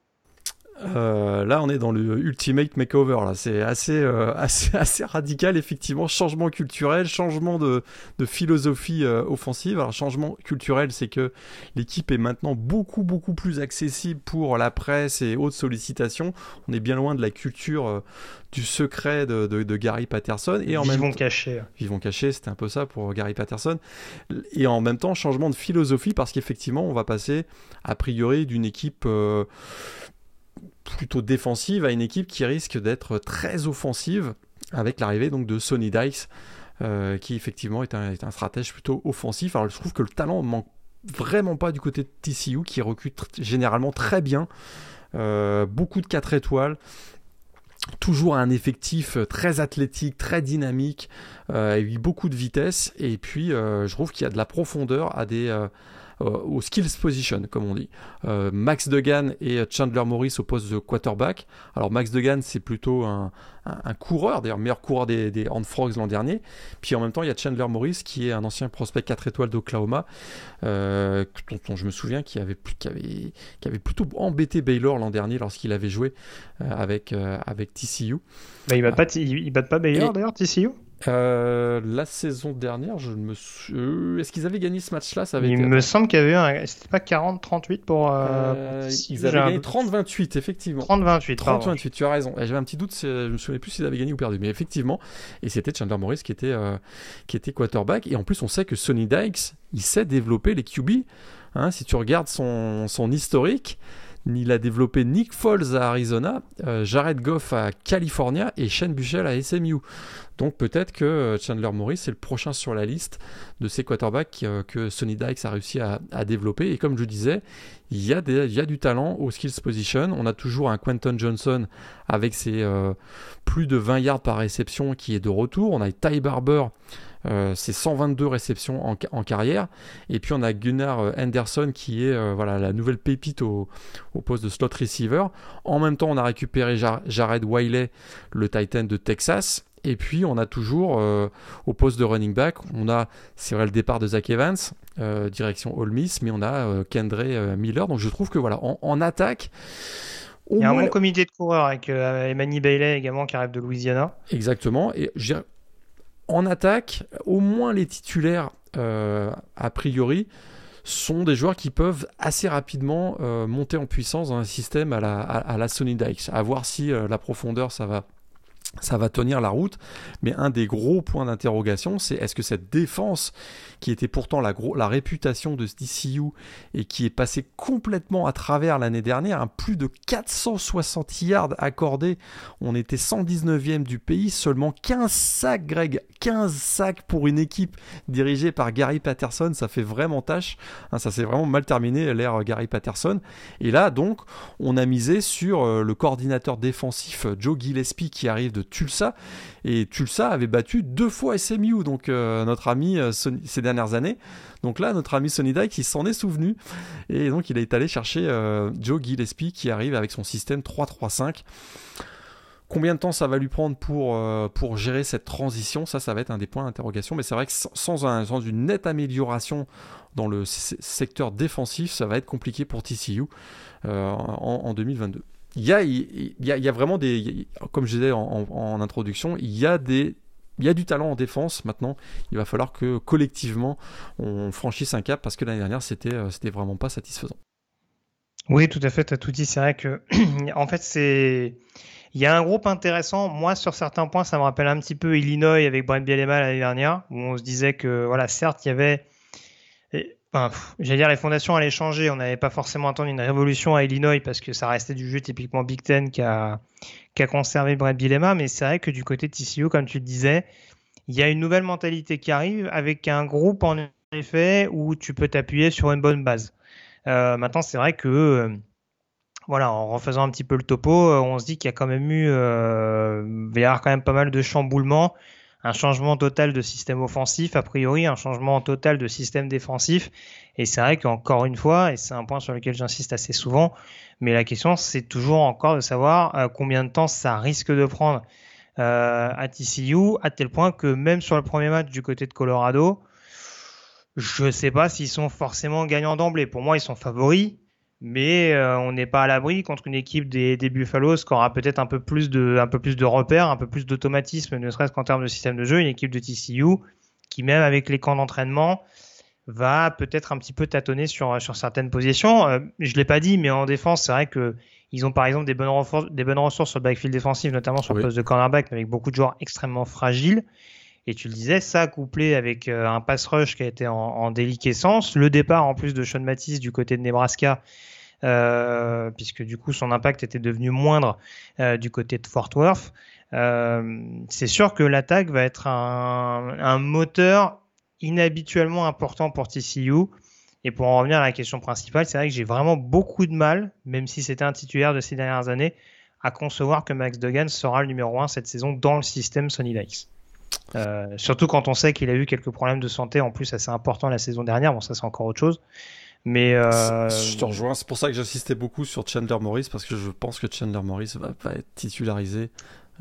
Euh, là, on est dans le ultimate makeover. Là, c'est assez, euh, assez, assez radical effectivement. Changement culturel, changement de, de philosophie euh, offensive. Alors, changement culturel, c'est que l'équipe est maintenant beaucoup, beaucoup plus accessible pour la presse et autres sollicitations. On est bien loin de la culture du secret de, de, Gary Patterson et en Vivons même caché. Vivons cachés, c'était un peu ça pour Gary Patterson. Et en même temps, changement de philosophie parce qu'effectivement, on va passer a priori d'une équipe plutôt défensive à une équipe qui risque d'être très offensive avec l'arrivée donc de Sonny Dice euh, qui effectivement est un, stratège plutôt offensif. Alors je trouve que le talent manque vraiment pas du côté de TCU qui recrute généralement très bien, euh, beaucoup de 4 étoiles. Toujours un effectif très athlétique, très dynamique, euh, et beaucoup de vitesse. Et puis, je trouve qu'il y a de la profondeur à des, euh, au skills position, comme on dit. Euh, Max Degan et Chandler Morris au poste de quarterback. Alors Max Degan, c'est plutôt un, coureur, d'ailleurs meilleur coureur des, des Horned Frogs l'an dernier. Puis en même temps, il y a Chandler Morris qui est un ancien prospect 4 étoiles d'Oklahoma, euh, dont, je me souviens qui avait, qui avait, qui avait plutôt embêté Baylor l'an dernier lorsqu'il avait joué avec, avec TCU. Bah, il ne bat, pas, pas Baylor d'ailleurs, TCU euh, la saison dernière, je me suis... Euh, est-ce qu'ils avaient gagné ce match-là ça avait Il me semble qu'il y avait eu un... C'était pas 40-38 pour... Euh, ils avaient gagné 30-28, effectivement. 30-28, 30-28, tu as raison. J'avais un petit doute, je me souvenais plus s'ils avaient gagné ou perdu. Mais effectivement, et c'était Chandler Morris qui était, qui était quarterback. Et en plus, on sait que Sonny Dykes, il sait développer les QB. Hein, si tu regardes son, son historique, Il a développé Nick Foles à Arizona, euh, Jared Goff à California et Shane Buchel à SMU. Donc peut-être que euh, Chandler Morris est le prochain sur la liste de ces quarterbacks euh, que Sonny Dykes a réussi à, développer. Et comme je disais, il y, a du talent au skills position. On a toujours un Quentin Johnson avec ses plus de 20 yards par réception qui est de retour. On a Ty Barber euh, c'est 122 réceptions en, carrière. Et puis on a Gunnar Henderson qui est euh, voilà, la nouvelle pépite au, poste de slot receiver. En même temps, on a récupéré Jared Wiley, le Titan de Texas. Et puis on a toujours euh, au poste de running back, on a, c'est vrai, le départ de Zach Evans, direction Ole Miss, mais on a Kendra Miller. Donc je trouve que voilà, en, attaque, il y a un bon comité de coureurs avec Emmanuel Bailey également qui arrive de Louisiana. Exactement. Et en attaque, au moins les titulaires, euh, a priori, sont des joueurs qui peuvent assez rapidement euh, monter en puissance dans un système à la, à, la Sony Dykes. À voir si euh, la profondeur, ça va ça va tenir la route. Mais un des gros points d'interrogation, c'est est-ce que cette défense, qui était pourtant la, réputation de DCU et qui est passée complètement à travers l'année dernière, un plus de 460 yards accordés, on était 119e du pays, seulement 15 sacs, Greg, 15 sacs pour une équipe dirigée par Gary Patterson, ça fait vraiment tâche. Hein, ça s'est vraiment mal terminé l'ère Gary Patterson. Et là, donc, on a misé sur euh, le coordinateur défensif Joe Gillespie qui arrive de Tulsa. Et Tulsa avait battu deux fois SMU, donc euh, notre ami euh, ces dernières années. Donc là, notre ami Sonny Dyke, il s'en est souvenu. Et donc, il est allé chercher euh, Joe Gillespie qui arrive avec son système 3-3-5. Combien de temps ça va lui prendre pour, gérer cette transition? Ça, ça va être un des points d'interrogation. Mais c'est vrai que sans, un, sans, une nette amélioration dans le secteur défensif, ça va être compliqué pour TCU en 2022 il y a, vraiment des, comme je disais en, introduction, il y a du talent en défense maintenant. Il va falloir que collectivement on franchisse un cap parce que l'année dernière c'était euh, c'était vraiment pas satisfaisant. Oui, tout à fait. Tu as tout dit. C'est vrai que en fait c'est il y a un groupe intéressant. Moi, sur certains points, ça me rappelle un petit peu Illinois avec Brent Bielema l'année dernière, où on se disait que voilà, certes, il y avait j'allais dire les fondations allaient changer. On n'avait pas forcément attendu une révolution à Illinois parce que ça restait du jeu typiquement Big Ten qui a, qui a conservé Brett Bielema. Mais c'est vrai que du côté de TCU, comme tu le disais, il y a une nouvelle mentalité qui arrive avec un groupe en effet où tu peux t'appuyer sur une bonne base. Euh, maintenant, c'est vrai que euh, voilà, en refaisant un petit peu le topo, euh, on se dit qu'il y a quand même eu, il va y avoir quand même pas mal de chamboulements un changement total de système offensif, a priori un changement total de système défensif. Et c'est vrai qu'encore une fois, et c'est un point sur lequel j'insiste assez souvent, mais la question c'est toujours encore de savoir euh, combien de temps ça risque de prendre euh, à TCU, à tel point que même sur le premier match du côté de Colorado, je ne sais pas s'ils sont forcément gagnants d'emblée. Pour moi, ils sont favoris, mais euh, on n'est pas à l'abri contre une équipe des, des Buffaloes qui aura peut-être un peu plus de un peu plus de repères, un peu plus d'automatisme, ne serait-ce qu'en termes de système de jeu, une équipe de TCU qui même avec les camps d'entraînement va peut-être un petit peu tâtonner sur sur certaines positions. Euh, je l'ai pas dit, mais en défense, c'est vrai que ils ont par exemple des bonnes ressources, des bonnes ressources sur le backfield défensif, notamment sur le poste de cornerback, mais avec beaucoup de joueurs extrêmement fragiles. Et tu le disais, ça couplé avec euh, un pass rush qui a été en, en déliquescence, le départ en plus de Sean Matisse du côté de Nebraska, euh, puisque du coup son impact était devenu moindre euh, du côté de Fort Worth. C'est sûr que l'attaque va être un, moteur inhabituellement important pour TCU. Et pour en revenir à la question principale, c'est vrai que j'ai vraiment beaucoup de mal, même si c'était un titulaire de ces dernières années, à concevoir que Max Duggan sera le numéro 1 cette saison dans le système Sony Likes. Euh, surtout quand on sait qu'il a eu quelques problèmes de santé en plus assez importants la saison dernière. Bon, ça c'est encore autre chose. Mais euh... je te rejoins. C'est pour ça que j'insistais beaucoup sur Chandler Morris parce que je pense que Chandler Morris va pas être titularisé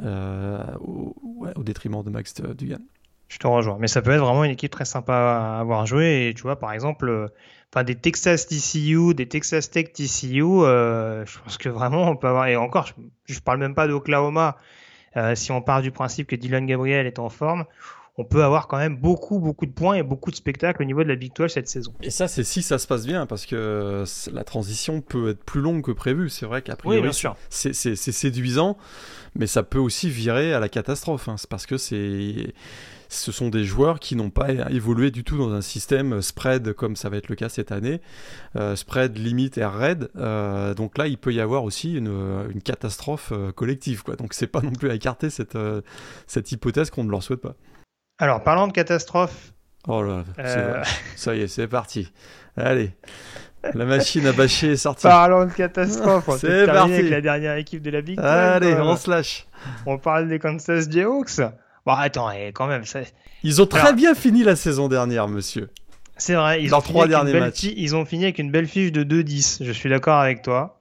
euh, au, au, détriment de Max Dugan. Je te rejoins. Mais ça peut être vraiment une équipe très sympa à avoir joué. Et tu vois, par exemple, enfin des Texas TCU, des Texas Tech TCU, je pense que vraiment on peut avoir. Et encore, je, je parle même pas d'Oklahoma. Euh, si on part du principe que Dylan Gabriel est en forme, on peut avoir quand même beaucoup, beaucoup de points et beaucoup de spectacles au niveau de la Big 12 cette saison. Et ça, c'est si ça se passe bien, parce que la transition peut être plus longue que prévu. C'est vrai qu'à priori, c'est séduisant, mais ça peut aussi virer à la catastrophe. Hein. C'est parce que c'est ce sont des joueurs qui n'ont pas évolué du tout dans un système spread comme ça va être le cas cette année, euh, spread limite air raid. Euh, donc là, il peut y avoir aussi une, une catastrophe euh, collective. Quoi. Donc c'est pas non plus à écarter cette, cette hypothèse qu'on ne leur souhaite pas. Alors, parlant de catastrophe. Oh là, euh, ça y est, c'est parti. Allez, la machine à bâcher est sortie. Parlons de catastrophe. c'est parti. Avec la dernière équipe de la Big Allez, on se lâche. On parle des Kansas Jayhawks. Bon, attends, quand même. Ils ont très bien fini la saison dernière, monsieur. C'est vrai. Ils ont trois derniers matchs. Ils ont fini avec une belle fiche de 2-10. Je suis d'accord avec toi.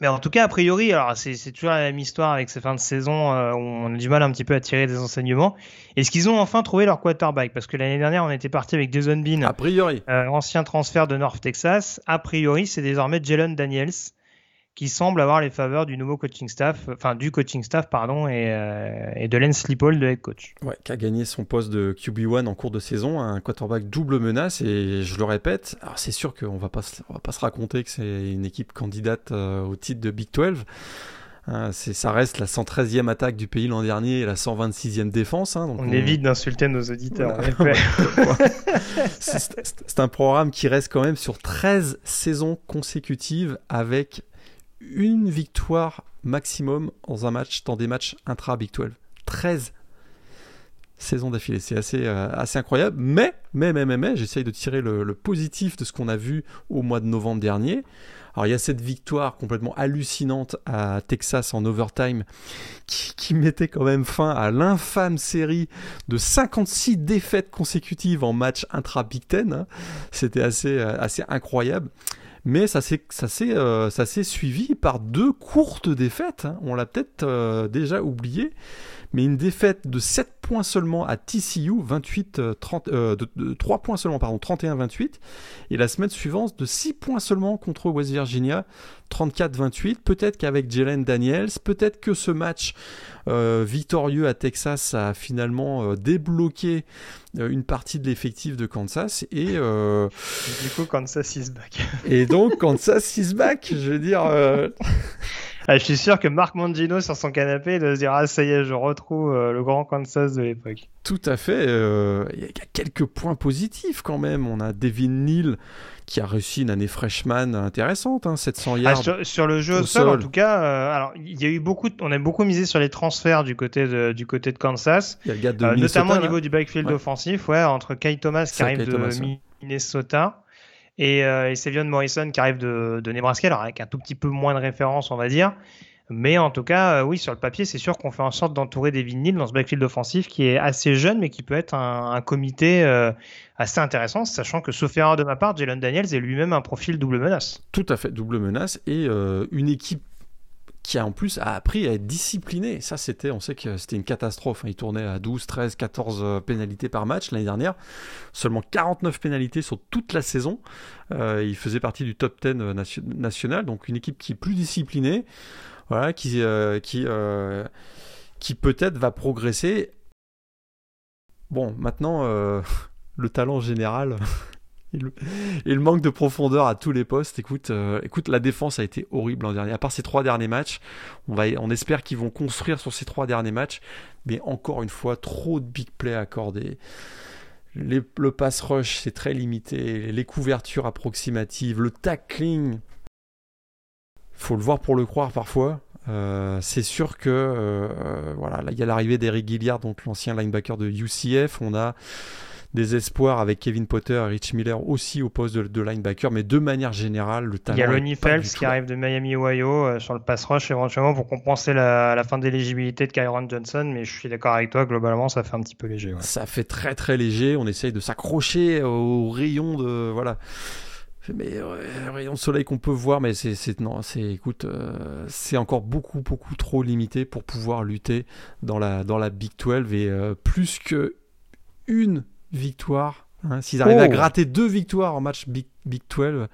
Mais en tout cas, a priori, alors c'est, toujours la même histoire avec ces fins de saison euh, où on a du mal un petit peu à tirer des enseignements. Est-ce qu'ils ont enfin trouvé leur quarterback? Parce que l'année dernière, on était parti avec Jason Bean, a priori, euh, ancien transfert de North Texas. A priori, c'est désormais Jalen Daniels qui semble avoir les faveurs du nouveau coaching staff, enfin du coaching staff, pardon, et, euh, et de Lance Leipold, de head coach. Ouais, qui a gagné son poste de QB1 en cours de saison, un quarterback double menace, et je le répète, alors c'est sûr qu'on on va pas se raconter que c'est une équipe candidate euh, au titre de Big 12. Hein, ça reste la 113e attaque du pays l'an dernier et la 126e défense. Hein, on, évite d'insulter nos auditeurs. c'est un programme qui reste quand même sur 13 saisons consécutives avec une victoire maximum dans un match, dans des matchs intra-Big 12. 13 saisons d'affilée. C'est assez, euh, assez incroyable. Mais, mais, mais, mais, mais j'essaye de tirer le, positif de ce qu'on a vu au mois de novembre dernier. Alors, il y a cette victoire complètement hallucinante à Texas en overtime qui, mettait quand même fin à l'infâme série de 56 défaites consécutives en match intra-Big Ten. Hein. C'était assez, euh, assez incroyable mais euh, ça s'est suivi par deux courtes défaites. Hein. On l'a peut-être euh, déjà oublié, mais une défaite de 7 points seulement à TCU, 28 30 euh, de, 3 points seulement pardon, 31-28 et la semaine suivante de 6 points seulement contre West Virginia, 34-28. Peut-être qu'avec Jalen Daniels, peut-être que ce match euh, victorieux à Texas a finalement euh, débloqué euh, une partie de l'effectif de Kansas et du coup Kansas is back. et donc Kansas is back, je veux dire. Ah, je suis sûr que Marc Mangino sur son canapé doit se dire ah ça y est je retrouve le grand Kansas de l'époque. Tout à fait. Il y a quelques points positifs quand même. On a Devin Neal qui a réussi une année freshman intéressante, hein, 700 ah, yards. sur, le jeu au sol, en tout cas, euh, alors il y a eu beaucoup, on a beaucoup misé sur les transferts du côté de, du côté de Kansas, il y a le gars de euh, notamment au niveau du backfield offensif, ouais, entre Kai Thomas qui arrive de Minnesota et, euh, et Morrison qui arrive de, Nebraska, alors avec un tout petit peu moins de référence, on va dire. Mais en tout cas, euh, oui, sur le papier, c'est sûr qu'on fait en sorte d'entourer des vinyles dans ce backfield offensif qui est assez jeune, mais qui peut être un, comité euh, assez intéressant, sachant que, sauf erreur de ma part, Jalen Daniels est lui-même un profil double menace. Tout à fait, double menace, et euh, une équipe qui a en plus a appris à être discipliné. Ça, c'était, on sait que c'était une catastrophe. Hein. Il tournait à 12, 13, 14 pénalités par match l'année dernière. Seulement 49 pénalités sur toute la saison. il faisait partie du top 10 national. Donc une équipe qui est plus disciplinée voilà, qui, euh, qui, euh, qui peut-être va progresser. Bon, maintenant, euh, le talent général le, manque de profondeur à tous les postes. Écoute, écoute, la défense a été horrible l'an dernier. À part ces trois derniers matchs, on, va, on espère qu'ils vont construire sur ces trois derniers matchs. Mais encore une fois, trop de big play accordés. le pass rush, c'est très limité. Les couvertures approximatives, le tackling, faut le voir pour le croire parfois. Euh, c'est sûr que euh, voilà, là il y a l'arrivée d'Eric Gilliard, donc l'ancien linebacker de UCF. On a des espoirs avec Kevin Potter et Rich Miller aussi au poste de, linebacker, mais de manière générale, le talent. Il y a Lonnie Phelps qui arrive de Miami, Ohio, euh, sur le pass rush éventuellement pour compenser la, la fin d'éligibilité de Kyron Johnson, mais je suis d'accord avec toi, globalement, ça fait un petit peu léger. Ça fait très très léger. On essaye de s'accrocher au rayon de voilà mais euh, rayon de soleil qu'on peut voir, mais c'est non, c'est écoute, euh, c'est encore beaucoup beaucoup trop limité pour pouvoir lutter dans la dans la Big 12 et euh, plus que une victoire. Hein, S'ils arrivent à oh. gratter deux victoires en match Big, Big 12,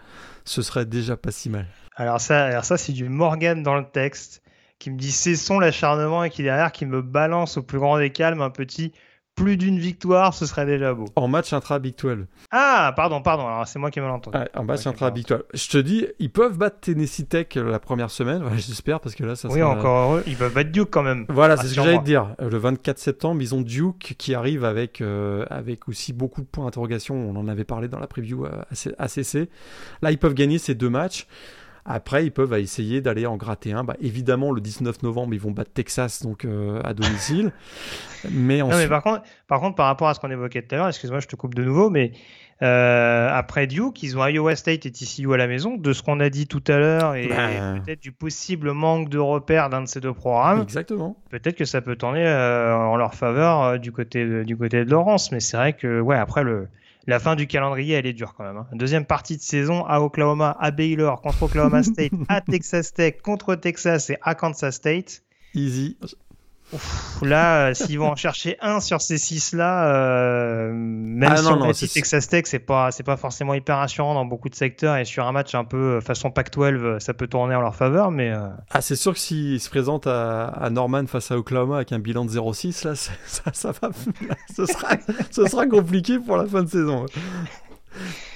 ce serait déjà pas si mal. Alors ça, alors ça c'est du Morgan dans le texte qui me dit cessons l'acharnement et qui derrière qui me balance au plus grand des calmes un petit plus d'une victoire, ce serait déjà beau. En match intra-Big 12. Ah, pardon, pardon, alors c'est moi qui ai mal entendu. en match intra-Big 12. Je te dis, ils peuvent battre Tennessee Tech la première semaine, j'espère, parce que là, ça Oui, encore heureux, ils peuvent battre Duke quand même. Voilà, c'est ce que j'allais te dire. Le 24 septembre, ils ont Duke qui arrive avec, euh, avec aussi beaucoup de points d'interrogation. On en avait parlé dans la preview ACC. Là, ils peuvent gagner ces deux matchs. Après, ils peuvent essayer d'aller en gratter un. Bah, évidemment, le 19 novembre, ils vont battre Texas donc euh, à domicile. mais, non, mais par contre, par contre, par rapport à ce qu'on évoquait tout à l'heure, excuse-moi, je te coupe de nouveau, mais euh, après Duke, ils ont Iowa State et TCU à la maison. De ce qu'on a dit tout à l'heure et, bah. peut-être du possible manque de repères d'un de ces deux programmes. Exactement. Peut-être que ça peut tourner euh, en leur faveur du côté de, du côté de Laurence, mais c'est vrai que ouais, après le la fin du calendrier, elle est dure quand même. Hein. Deuxième partie de saison à Oklahoma, à Baylor, contre Oklahoma State, à Texas Tech, contre Texas et à Kansas State. Easy là, euh, s'ils vont en chercher un sur ces six-là, euh, même ah, si non, Texas Tech, c'est pas, c'est pas forcément hyper rassurant dans beaucoup de secteurs et sur un match un peu euh, façon Pac-12, ça peut tourner en leur faveur, mais. Ah, c'est sûr que s'ils se présentent à, Norman face à Oklahoma avec un bilan de 0-6, là, ça, ça va, ce sera, ce sera compliqué pour la fin de saison.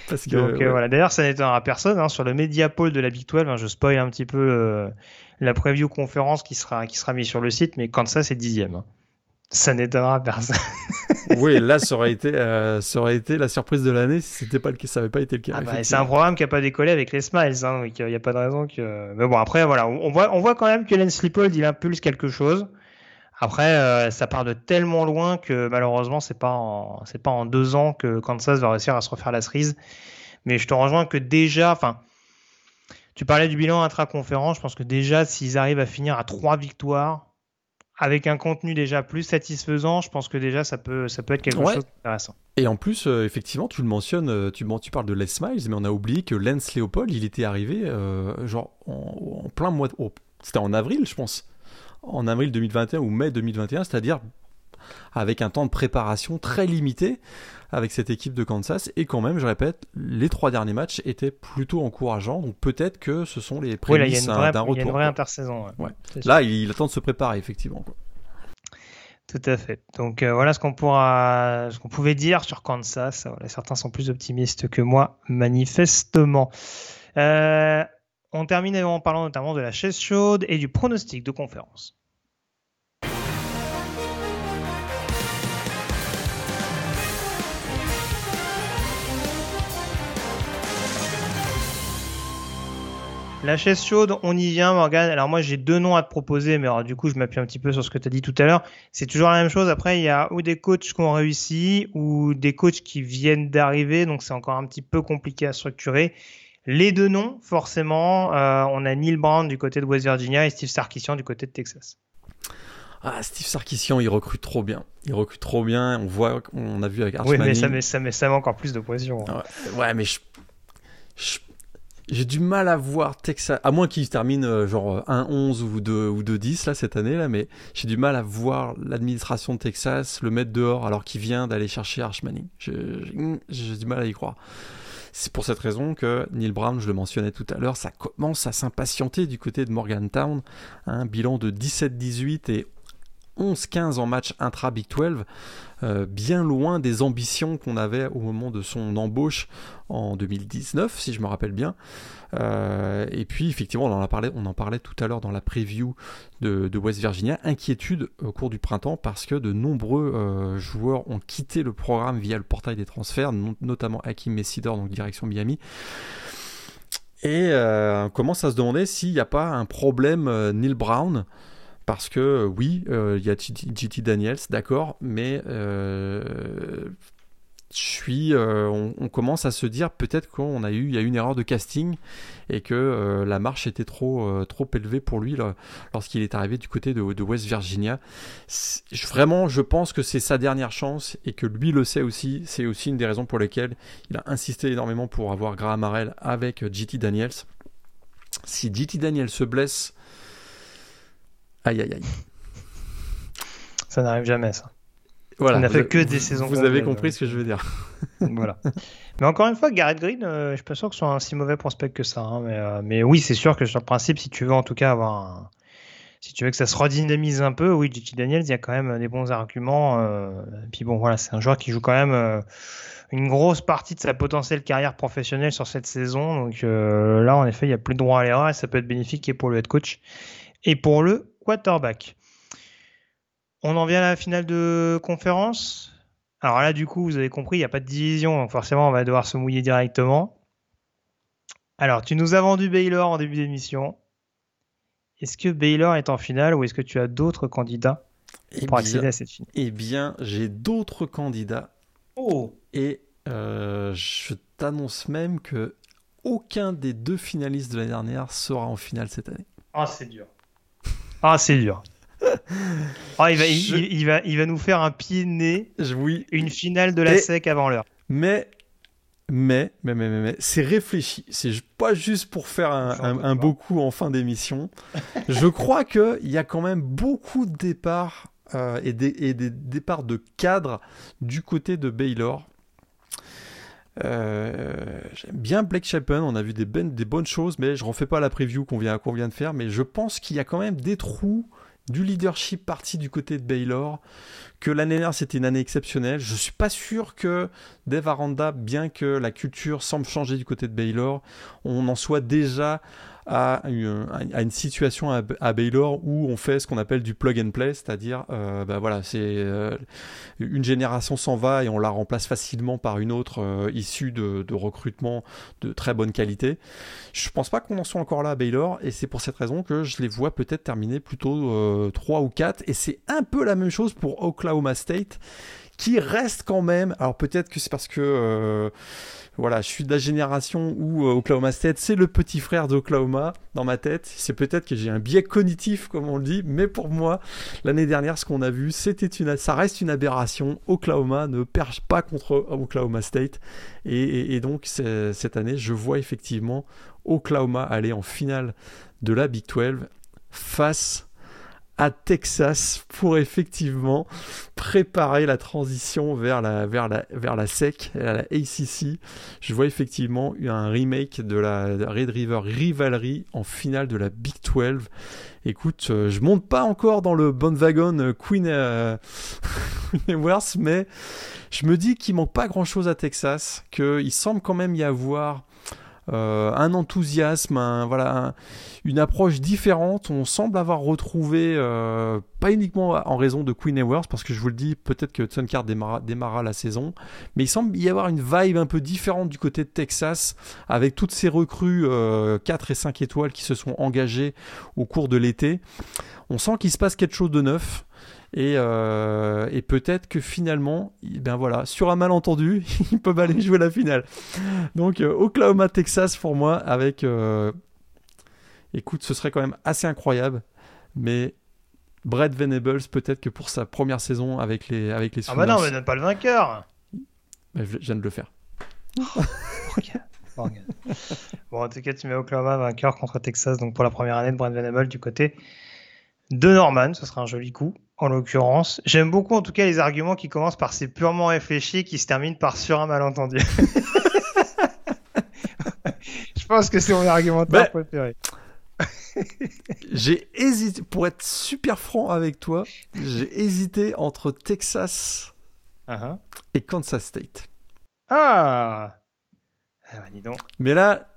Parce que, voilà. D'ailleurs, ça n'étonnera personne. Hein, sur le Media Poll de la Big 12, hein, je spoil un petit peu la preview conférence qui sera, qui sera mise sur le site, mais quand ça, c'est dixième. Hein. Ça n'étonnera personne. oui, là, ça aurait été, euh, ça aurait été la surprise de l'année si c'était pas le cas, ça n'avait pas été le cas. Ah bah, c'est un programme qui n'a pas décollé avec les smiles, hein, il n'y a pas de raison que. Mais bon, après, voilà, on voit, on voit quand même que Lance Lippold, il impulse quelque chose. Après, euh, ça part de tellement loin que malheureusement, c'est pas en, c'est pas en deux ans que Kansas va réussir à se refaire la cerise. Mais je te rejoins que déjà, enfin, tu parlais du bilan intra-conférence. Je pense que déjà, s'ils arrivent à finir à trois victoires, avec un contenu déjà plus satisfaisant, je pense que déjà ça peut, ça peut être quelque chose d'intéressant. Et en plus, euh, effectivement, tu le mentionnes, euh, tu, tu parles de Les Smiles, mais on a oublié que Lance Léopold, il était arrivé euh, genre en, plein mois, c'était en avril, je pense, en avril 2021 ou mai 2021, c'est-à-dire avec un temps de préparation très limité avec cette équipe de Kansas. Et quand même, je répète, les trois derniers matchs étaient plutôt encourageants. Donc peut-être que ce sont les prémices d'un retour. Il y a une vraie intersaison. Là, il, attend de se préparer, effectivement. Tout à fait. Donc euh, voilà ce qu'on pourra, ce qu'on pouvait dire sur Kansas. certains sont plus optimistes que moi, manifestement. Euh, on termine en parlant notamment de la chaise chaude et du pronostic de conférence. La chaise chaude, on y vient, Morgan. Alors moi, j'ai deux noms à te proposer, mais du coup, je m'appuie un petit peu sur ce que tu as dit tout à l'heure. C'est toujours la même chose. Après, il y a ou des coachs qui ont réussi ou des coachs qui viennent d'arriver, donc c'est encore un petit peu compliqué à structurer. Les deux noms, forcément, euh, on a Neil Brown du côté de West Virginia et Steve Sarkisian du côté de Texas. Ah, Steve Sarkisian, il recrute trop bien. Il recrute trop bien. On voit, on a vu avec Oui, mais ça met, ça met, ça met encore plus de pression. Hein. Ouais, mais je, je j'ai du mal à voir Texas, à moins qu'il termine euh, genre 1-11 ou 2 ou 2-10 là cette année là, mais j'ai du mal à voir l'administration de Texas le mettre dehors alors qu'il vient d'aller chercher Arch Manning. J'ai du mal à y croire. C'est pour cette raison que Neil Brown, je le mentionnais tout à l'heure, ça commence à s'impatienter du côté de Morgantown. Un bilan de 17-18 et 11-15 en match intra-Big 12, euh, bien loin des ambitions qu'on avait au moment de son embauche en 2019, si je me rappelle bien. Euh, et puis, effectivement, on en, a on en parlait tout à l'heure dans la preview de, West Virginia, inquiétude au cours du printemps parce que de nombreux euh, joueurs ont quitté le programme via le portail des transferts, notamment Hakim Messidor, donc direction Miami. Et on commence à se demander s'il n'y a pas un problème Neil Brown parce que euh, oui, euh, il y a JT Daniels, d'accord, mais euh, je suis, on, commence à se dire peut-être qu'on a eu, il y a eu une erreur de casting et que la marche était trop, trop élevée pour lui lorsqu'il est arrivé du côté de, West Virginia. Vraiment, je pense que c'est sa dernière chance et que lui le sait aussi. C'est aussi une des raisons pour lesquelles il a insisté énormément pour avoir Graham Harrell avec JT Daniels. Si JT Daniels se blesse Aïe, aïe, aïe. Ça n'arrive jamais, ça. Voilà, On n'a fait que des saisons. Vous avez compris ce que je veux dire. voilà. Mais encore une fois, Garrett Green, euh, je suis pas sûr que ce soit un si mauvais prospect que ça. Hein, mais, euh, mais, oui, c'est sûr que sur le principe, si tu veux en tout cas avoir un, si tu veux que ça se redynamise un peu, oui, JT Daniels, il y a quand même des bons arguments. et puis bon, voilà, c'est un joueur qui joue quand même une grosse partie de sa potentielle carrière professionnelle sur cette saison. Donc là, en effet, il n'y a plus de droit à l'erreur et ça peut être bénéfique et pour le head coach et pour le quarterback. On en vient à la finale de conférence. Alors là, du coup, vous avez compris, il n'y a pas de division, donc forcément, on va devoir se mouiller directement. Alors, tu nous as vendu Baylor en début d'émission. Est-ce que Baylor est en finale ou est-ce que tu as d'autres candidats eh pour accéder à cette finale? Eh bien, j'ai d'autres candidats. Oh Et euh, je t'annonce même que aucun des deux finalistes de l'année dernière sera en finale cette année. Ah, c'est dur. Ah, c'est dur. Ah, il, va, il, va, il va nous faire un pied nez. Oui. Une finale de la SEC avant l'heure. Mais, mais, mais, mais, mais, c'est réfléchi. C'est pas juste pour faire un, un, beau coup en fin d'émission. Je crois qu'il y a quand même beaucoup de départs euh, et, des, et, des, départs de cadres du côté de Baylor. Euh, j'aime bien Blake Chapin, on a vu des, ben, des bonnes choses, mais je refais pas la preview qu'on vient, de faire, mais je pense qu'il y a quand même des trous du leadership parti du côté de Baylor, que l'année dernière c'était une année exceptionnelle. Je suis pas sûr que Dave Aranda, bien que la culture semble changer du côté de Baylor, on en soit déjà à une, situation à, Baylor où on fait ce qu'on appelle du plug and play, c'est-à-dire, euh, bah voilà, c'est euh, une génération s'en va et on la remplace facilement par une autre euh, issue de, recrutement de très bonne qualité. Je pense pas qu'on en soit encore là à Baylor et c'est pour cette raison que je les vois peut-être terminer plutôt 3 ou 4 et c'est un peu la même chose pour Oklahoma State qui reste quand même. Alors peut-être que c'est parce que voilà, je suis de la génération où euh, Oklahoma State, c'est le petit frère d'Oklahoma dans ma tête. C'est peut-être que j'ai un biais cognitif, comme on le dit, mais pour moi, l'année dernière, ce qu'on a vu, c'était une, ça reste une aberration. Oklahoma ne perche pas contre Oklahoma State. Et, donc, cette année, je vois effectivement Oklahoma aller en finale de la Big 12 face à Texas pour effectivement préparer la transition vers la, vers la, vers la SEC, la ACC. Je vois effectivement un remake de la Red River Rivalry en finale de la Big 12. Écoute, euh, je monte pas encore dans le bon wagon euh, Queen, euh, mais je me dis qu'il manque pas grand chose à Texas, qu'il semble quand même y avoir euh, un enthousiasme, voilà, une approche différente. On semble avoir retrouvé, euh, pas uniquement en raison de Queen Ewers, parce que je vous le dis, peut-être que Suncard démarra, démarra la saison, mais il semble y avoir une vibe un peu différente du côté de Texas, avec toutes ces recrues 4 euh, et 5 étoiles qui se sont engagées au cours de l'été. On sent qu'il se passe quelque chose de neuf. Euh, et, peut-être que finalement, ben voilà, sur un malentendu, ils peuvent aller jouer la finale. Donc euh, Oklahoma, Texas pour moi, avec... Euh, écoute, ce serait quand même assez incroyable, mais Brett Venables, peut-être que pour sa première saison avec les avec les Ah bah non, mais donne pas le vainqueur. Je viens de le faire. bon, en tout cas, tu mets Oklahoma vainqueur contre Texas, donc pour la première année de Brett Venables du côté de Norman, ce sera un joli coup en l'occurrence. J'aime beaucoup en tout cas les arguments qui commencent par c'est purement réfléchi qui se terminent par sur un malentendu. Je pense que c'est mon argumentaire préféré. j'ai hésité, pour être super franc avec toi, j'ai hésité entre Texas uh-huh. et Kansas State. Ah, ah bah, dis donc. Mais là,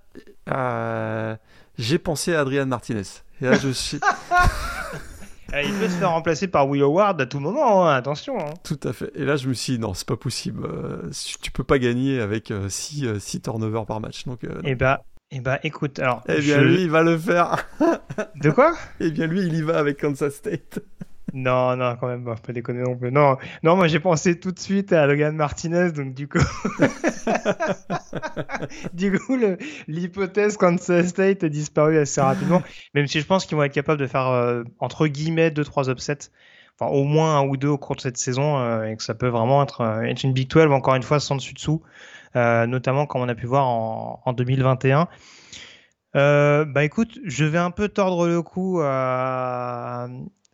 euh, j'ai pensé à Adrian Martinez. Et là, je suis. Eh, il peut se faire remplacer par Will Howard à tout moment, hein, attention. Hein. Tout à fait. Et là, je me suis dit, non, c'est pas possible. Euh, tu peux pas gagner avec 6 euh, six, turnovers par match. Donc, euh, eh bah, eh bah, écoute, alors. Eh bien, lui, il va le faire. De quoi? Eh bien, lui, il y va avec Kansas State. Non, non, quand même, pas déconner non plus. Non, non moi j'ai pensé tout de suite à Logan Martinez, donc du coup. du coup, l'hypothèse Kansas State a disparu assez rapidement, même si je pense qu'ils vont être capables de faire, euh, entre guillemets, 2-3 upsets. Enfin, au moins un ou deux au cours de cette saison, euh, et que ça peut vraiment être, euh, être, une Big 12, encore une fois, sans dessus-dessous, notamment comme on a pu voir en, en 2021. bah écoute, je vais un peu tordre le cou à,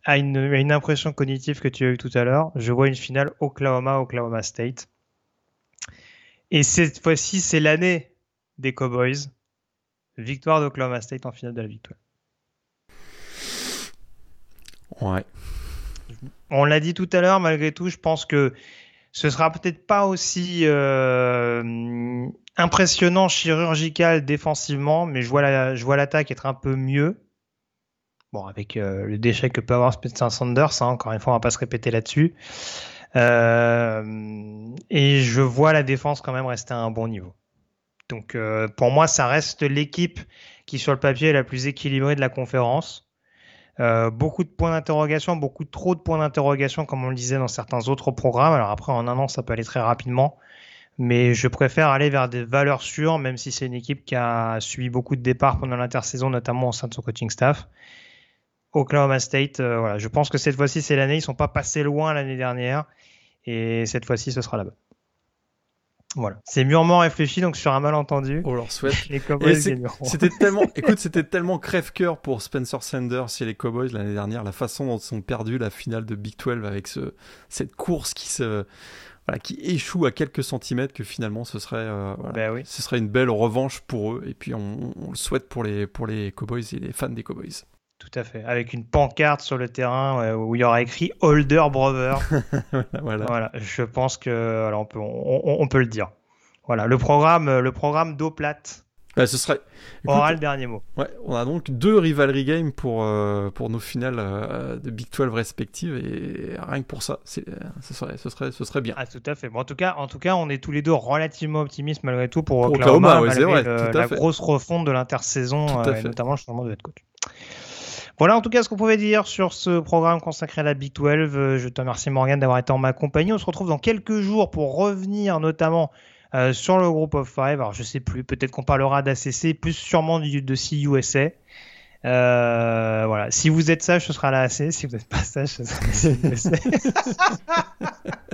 à une, impression cognitive que tu as eu tout à l'heure. Je vois une finale Oklahoma-Oklahoma State. Et cette fois-ci, c'est l'année des Cowboys. Victoire d'Oklahoma State en finale de la victoire. Ouais. On l'a dit tout à l'heure, malgré tout, je pense que ce sera peut-être pas aussi euh, impressionnant chirurgical défensivement, mais je vois la, je vois l'attaque être un peu mieux. Bon, avec euh, le déchet que peut avoir Spencer Sanders, hein, encore une fois, on va pas se répéter là-dessus. Euh, et je vois la défense quand même rester à un bon niveau. Donc euh, pour moi, ça reste l'équipe qui sur le papier est la plus équilibrée de la conférence. Euh, beaucoup de points d'interrogation, beaucoup trop de points d'interrogation, comme on le disait dans certains autres programmes. Alors après, en un an, ça peut aller très rapidement. Mais je préfère aller vers des valeurs sûres, même si c'est une équipe qui a suivi beaucoup de départs pendant l'intersaison, notamment au sein de son coaching staff. Oklahoma State, euh, voilà, je pense que cette fois-ci, c'est l'année. Ils sont pas passés loin l'année dernière. Et cette fois-ci, ce sera là-bas. Voilà. C'est mûrement réfléchi, donc sur un malentendu. On leur souhaite. Les Cowboys C'était tellement, écoute, c'était tellement crève-cœur pour Spencer Sanders et les Cowboys l'année dernière, la façon dont ils ont perdu la finale de Big 12 avec ce, cette course qui se, voilà, qui échoue à quelques centimètres que finalement ce serait, euh, voilà, Ben oui. ce serait une belle revanche pour eux. Et puis on, on le souhaite pour les, pour les Cowboys et les fans des Cowboys. Tout à fait. Avec une pancarte sur le terrain où il y aura écrit Holder Brother. voilà. Voilà. Je pense que voilà, on, peut, on, on- on peut le dire. Voilà. Le programme, euh, le programme d'eau plate Bah, ce serait. écoute, aura le dernier mot. Ouais, on a donc deux rivalry games pour, euh, pour nos finales euh, de Big 12 respectives et rien que pour ça, ce, serait, ce, serait, ce serait bien. Ah, tout à fait. Bon, en tout cas, en tout cas, on est tous les deux relativement optimistes malgré tout pour Pour Oklahoma, Oklahoma, ouais, c'est malgré vrai, le- la fait. grosse refonte de l'intersaison euh, notamment changement de head coach. Voilà en tout cas ce qu'on pouvait dire sur ce programme consacré à la Big 12. Euh, Je te remercie Morgan d'avoir été en ma compagnie. On se retrouve dans quelques jours pour revenir notamment euh, sur le groupe of five. Alors je sais plus, peut-être qu'on parlera d'ACC, plus sûrement de CUSA. Euh, voilà. Si vous êtes sage, ce sera la AC. Si vous n'êtes pas sage, ce sera la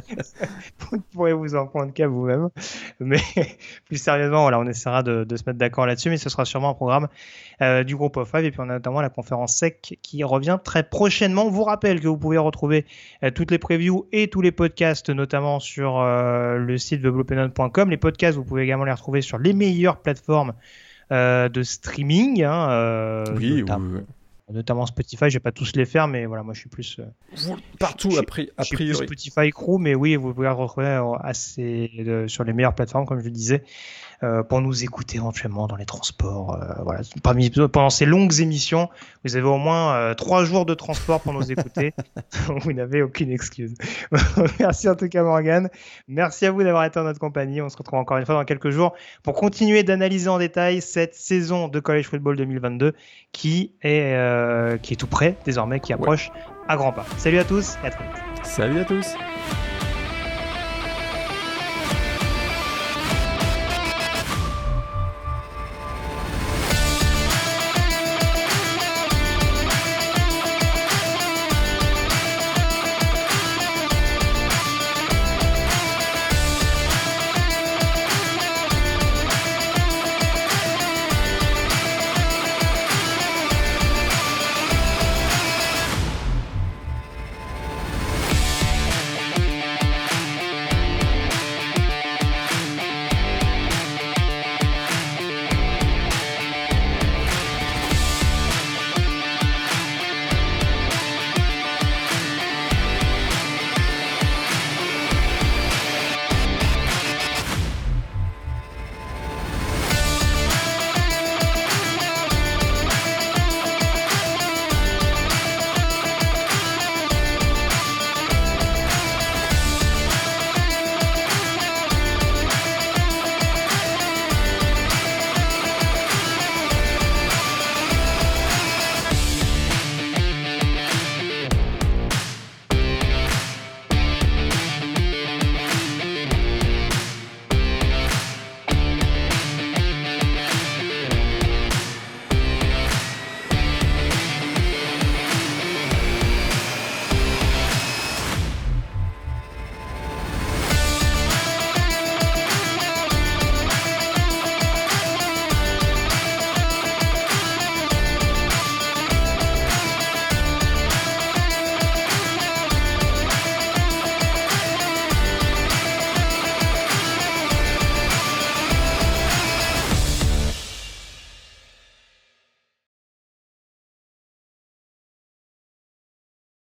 vous pourrez vous en prendre qu'à vous-même. Mais plus sérieusement, voilà, on essaiera de, de se mettre d'accord là-dessus, mais ce sera sûrement un programme euh, du groupe of five. Et puis on a notamment la conférence SEC qui revient très prochainement. On vous rappelle que vous pouvez retrouver euh, toutes les previews et tous les podcasts, notamment sur euh, le site weblopenon.com. Les podcasts, vous pouvez également les retrouver sur les meilleures plateformes de streaming. Hein, euh, Oui, notamment, Spotify. Je vais pas tous les faire, mais voilà, moi je suis plus. euh, partout je- a, pri- a je suis plus. Spotify Crew, mais oui, vous pouvez le retrouver euh, assez sur les meilleures plateformes, comme je le disais, euh, pour nous écouter éventuellement dans les transports. euh, voilà, parmi pendant ces longues émissions, vous avez au moins euh, trois jours de transport pour nous écouter. vous n'avez aucune excuse. Merci en tout cas Morgan. Merci à vous d'avoir été en notre compagnie. On se retrouve encore une fois dans quelques jours pour continuer d'analyser en détail cette saison de College Football 2022 qui est euh, qui est tout près désormais, qui approche à grands pas. Salut à tous et à très vite. Salut à tous.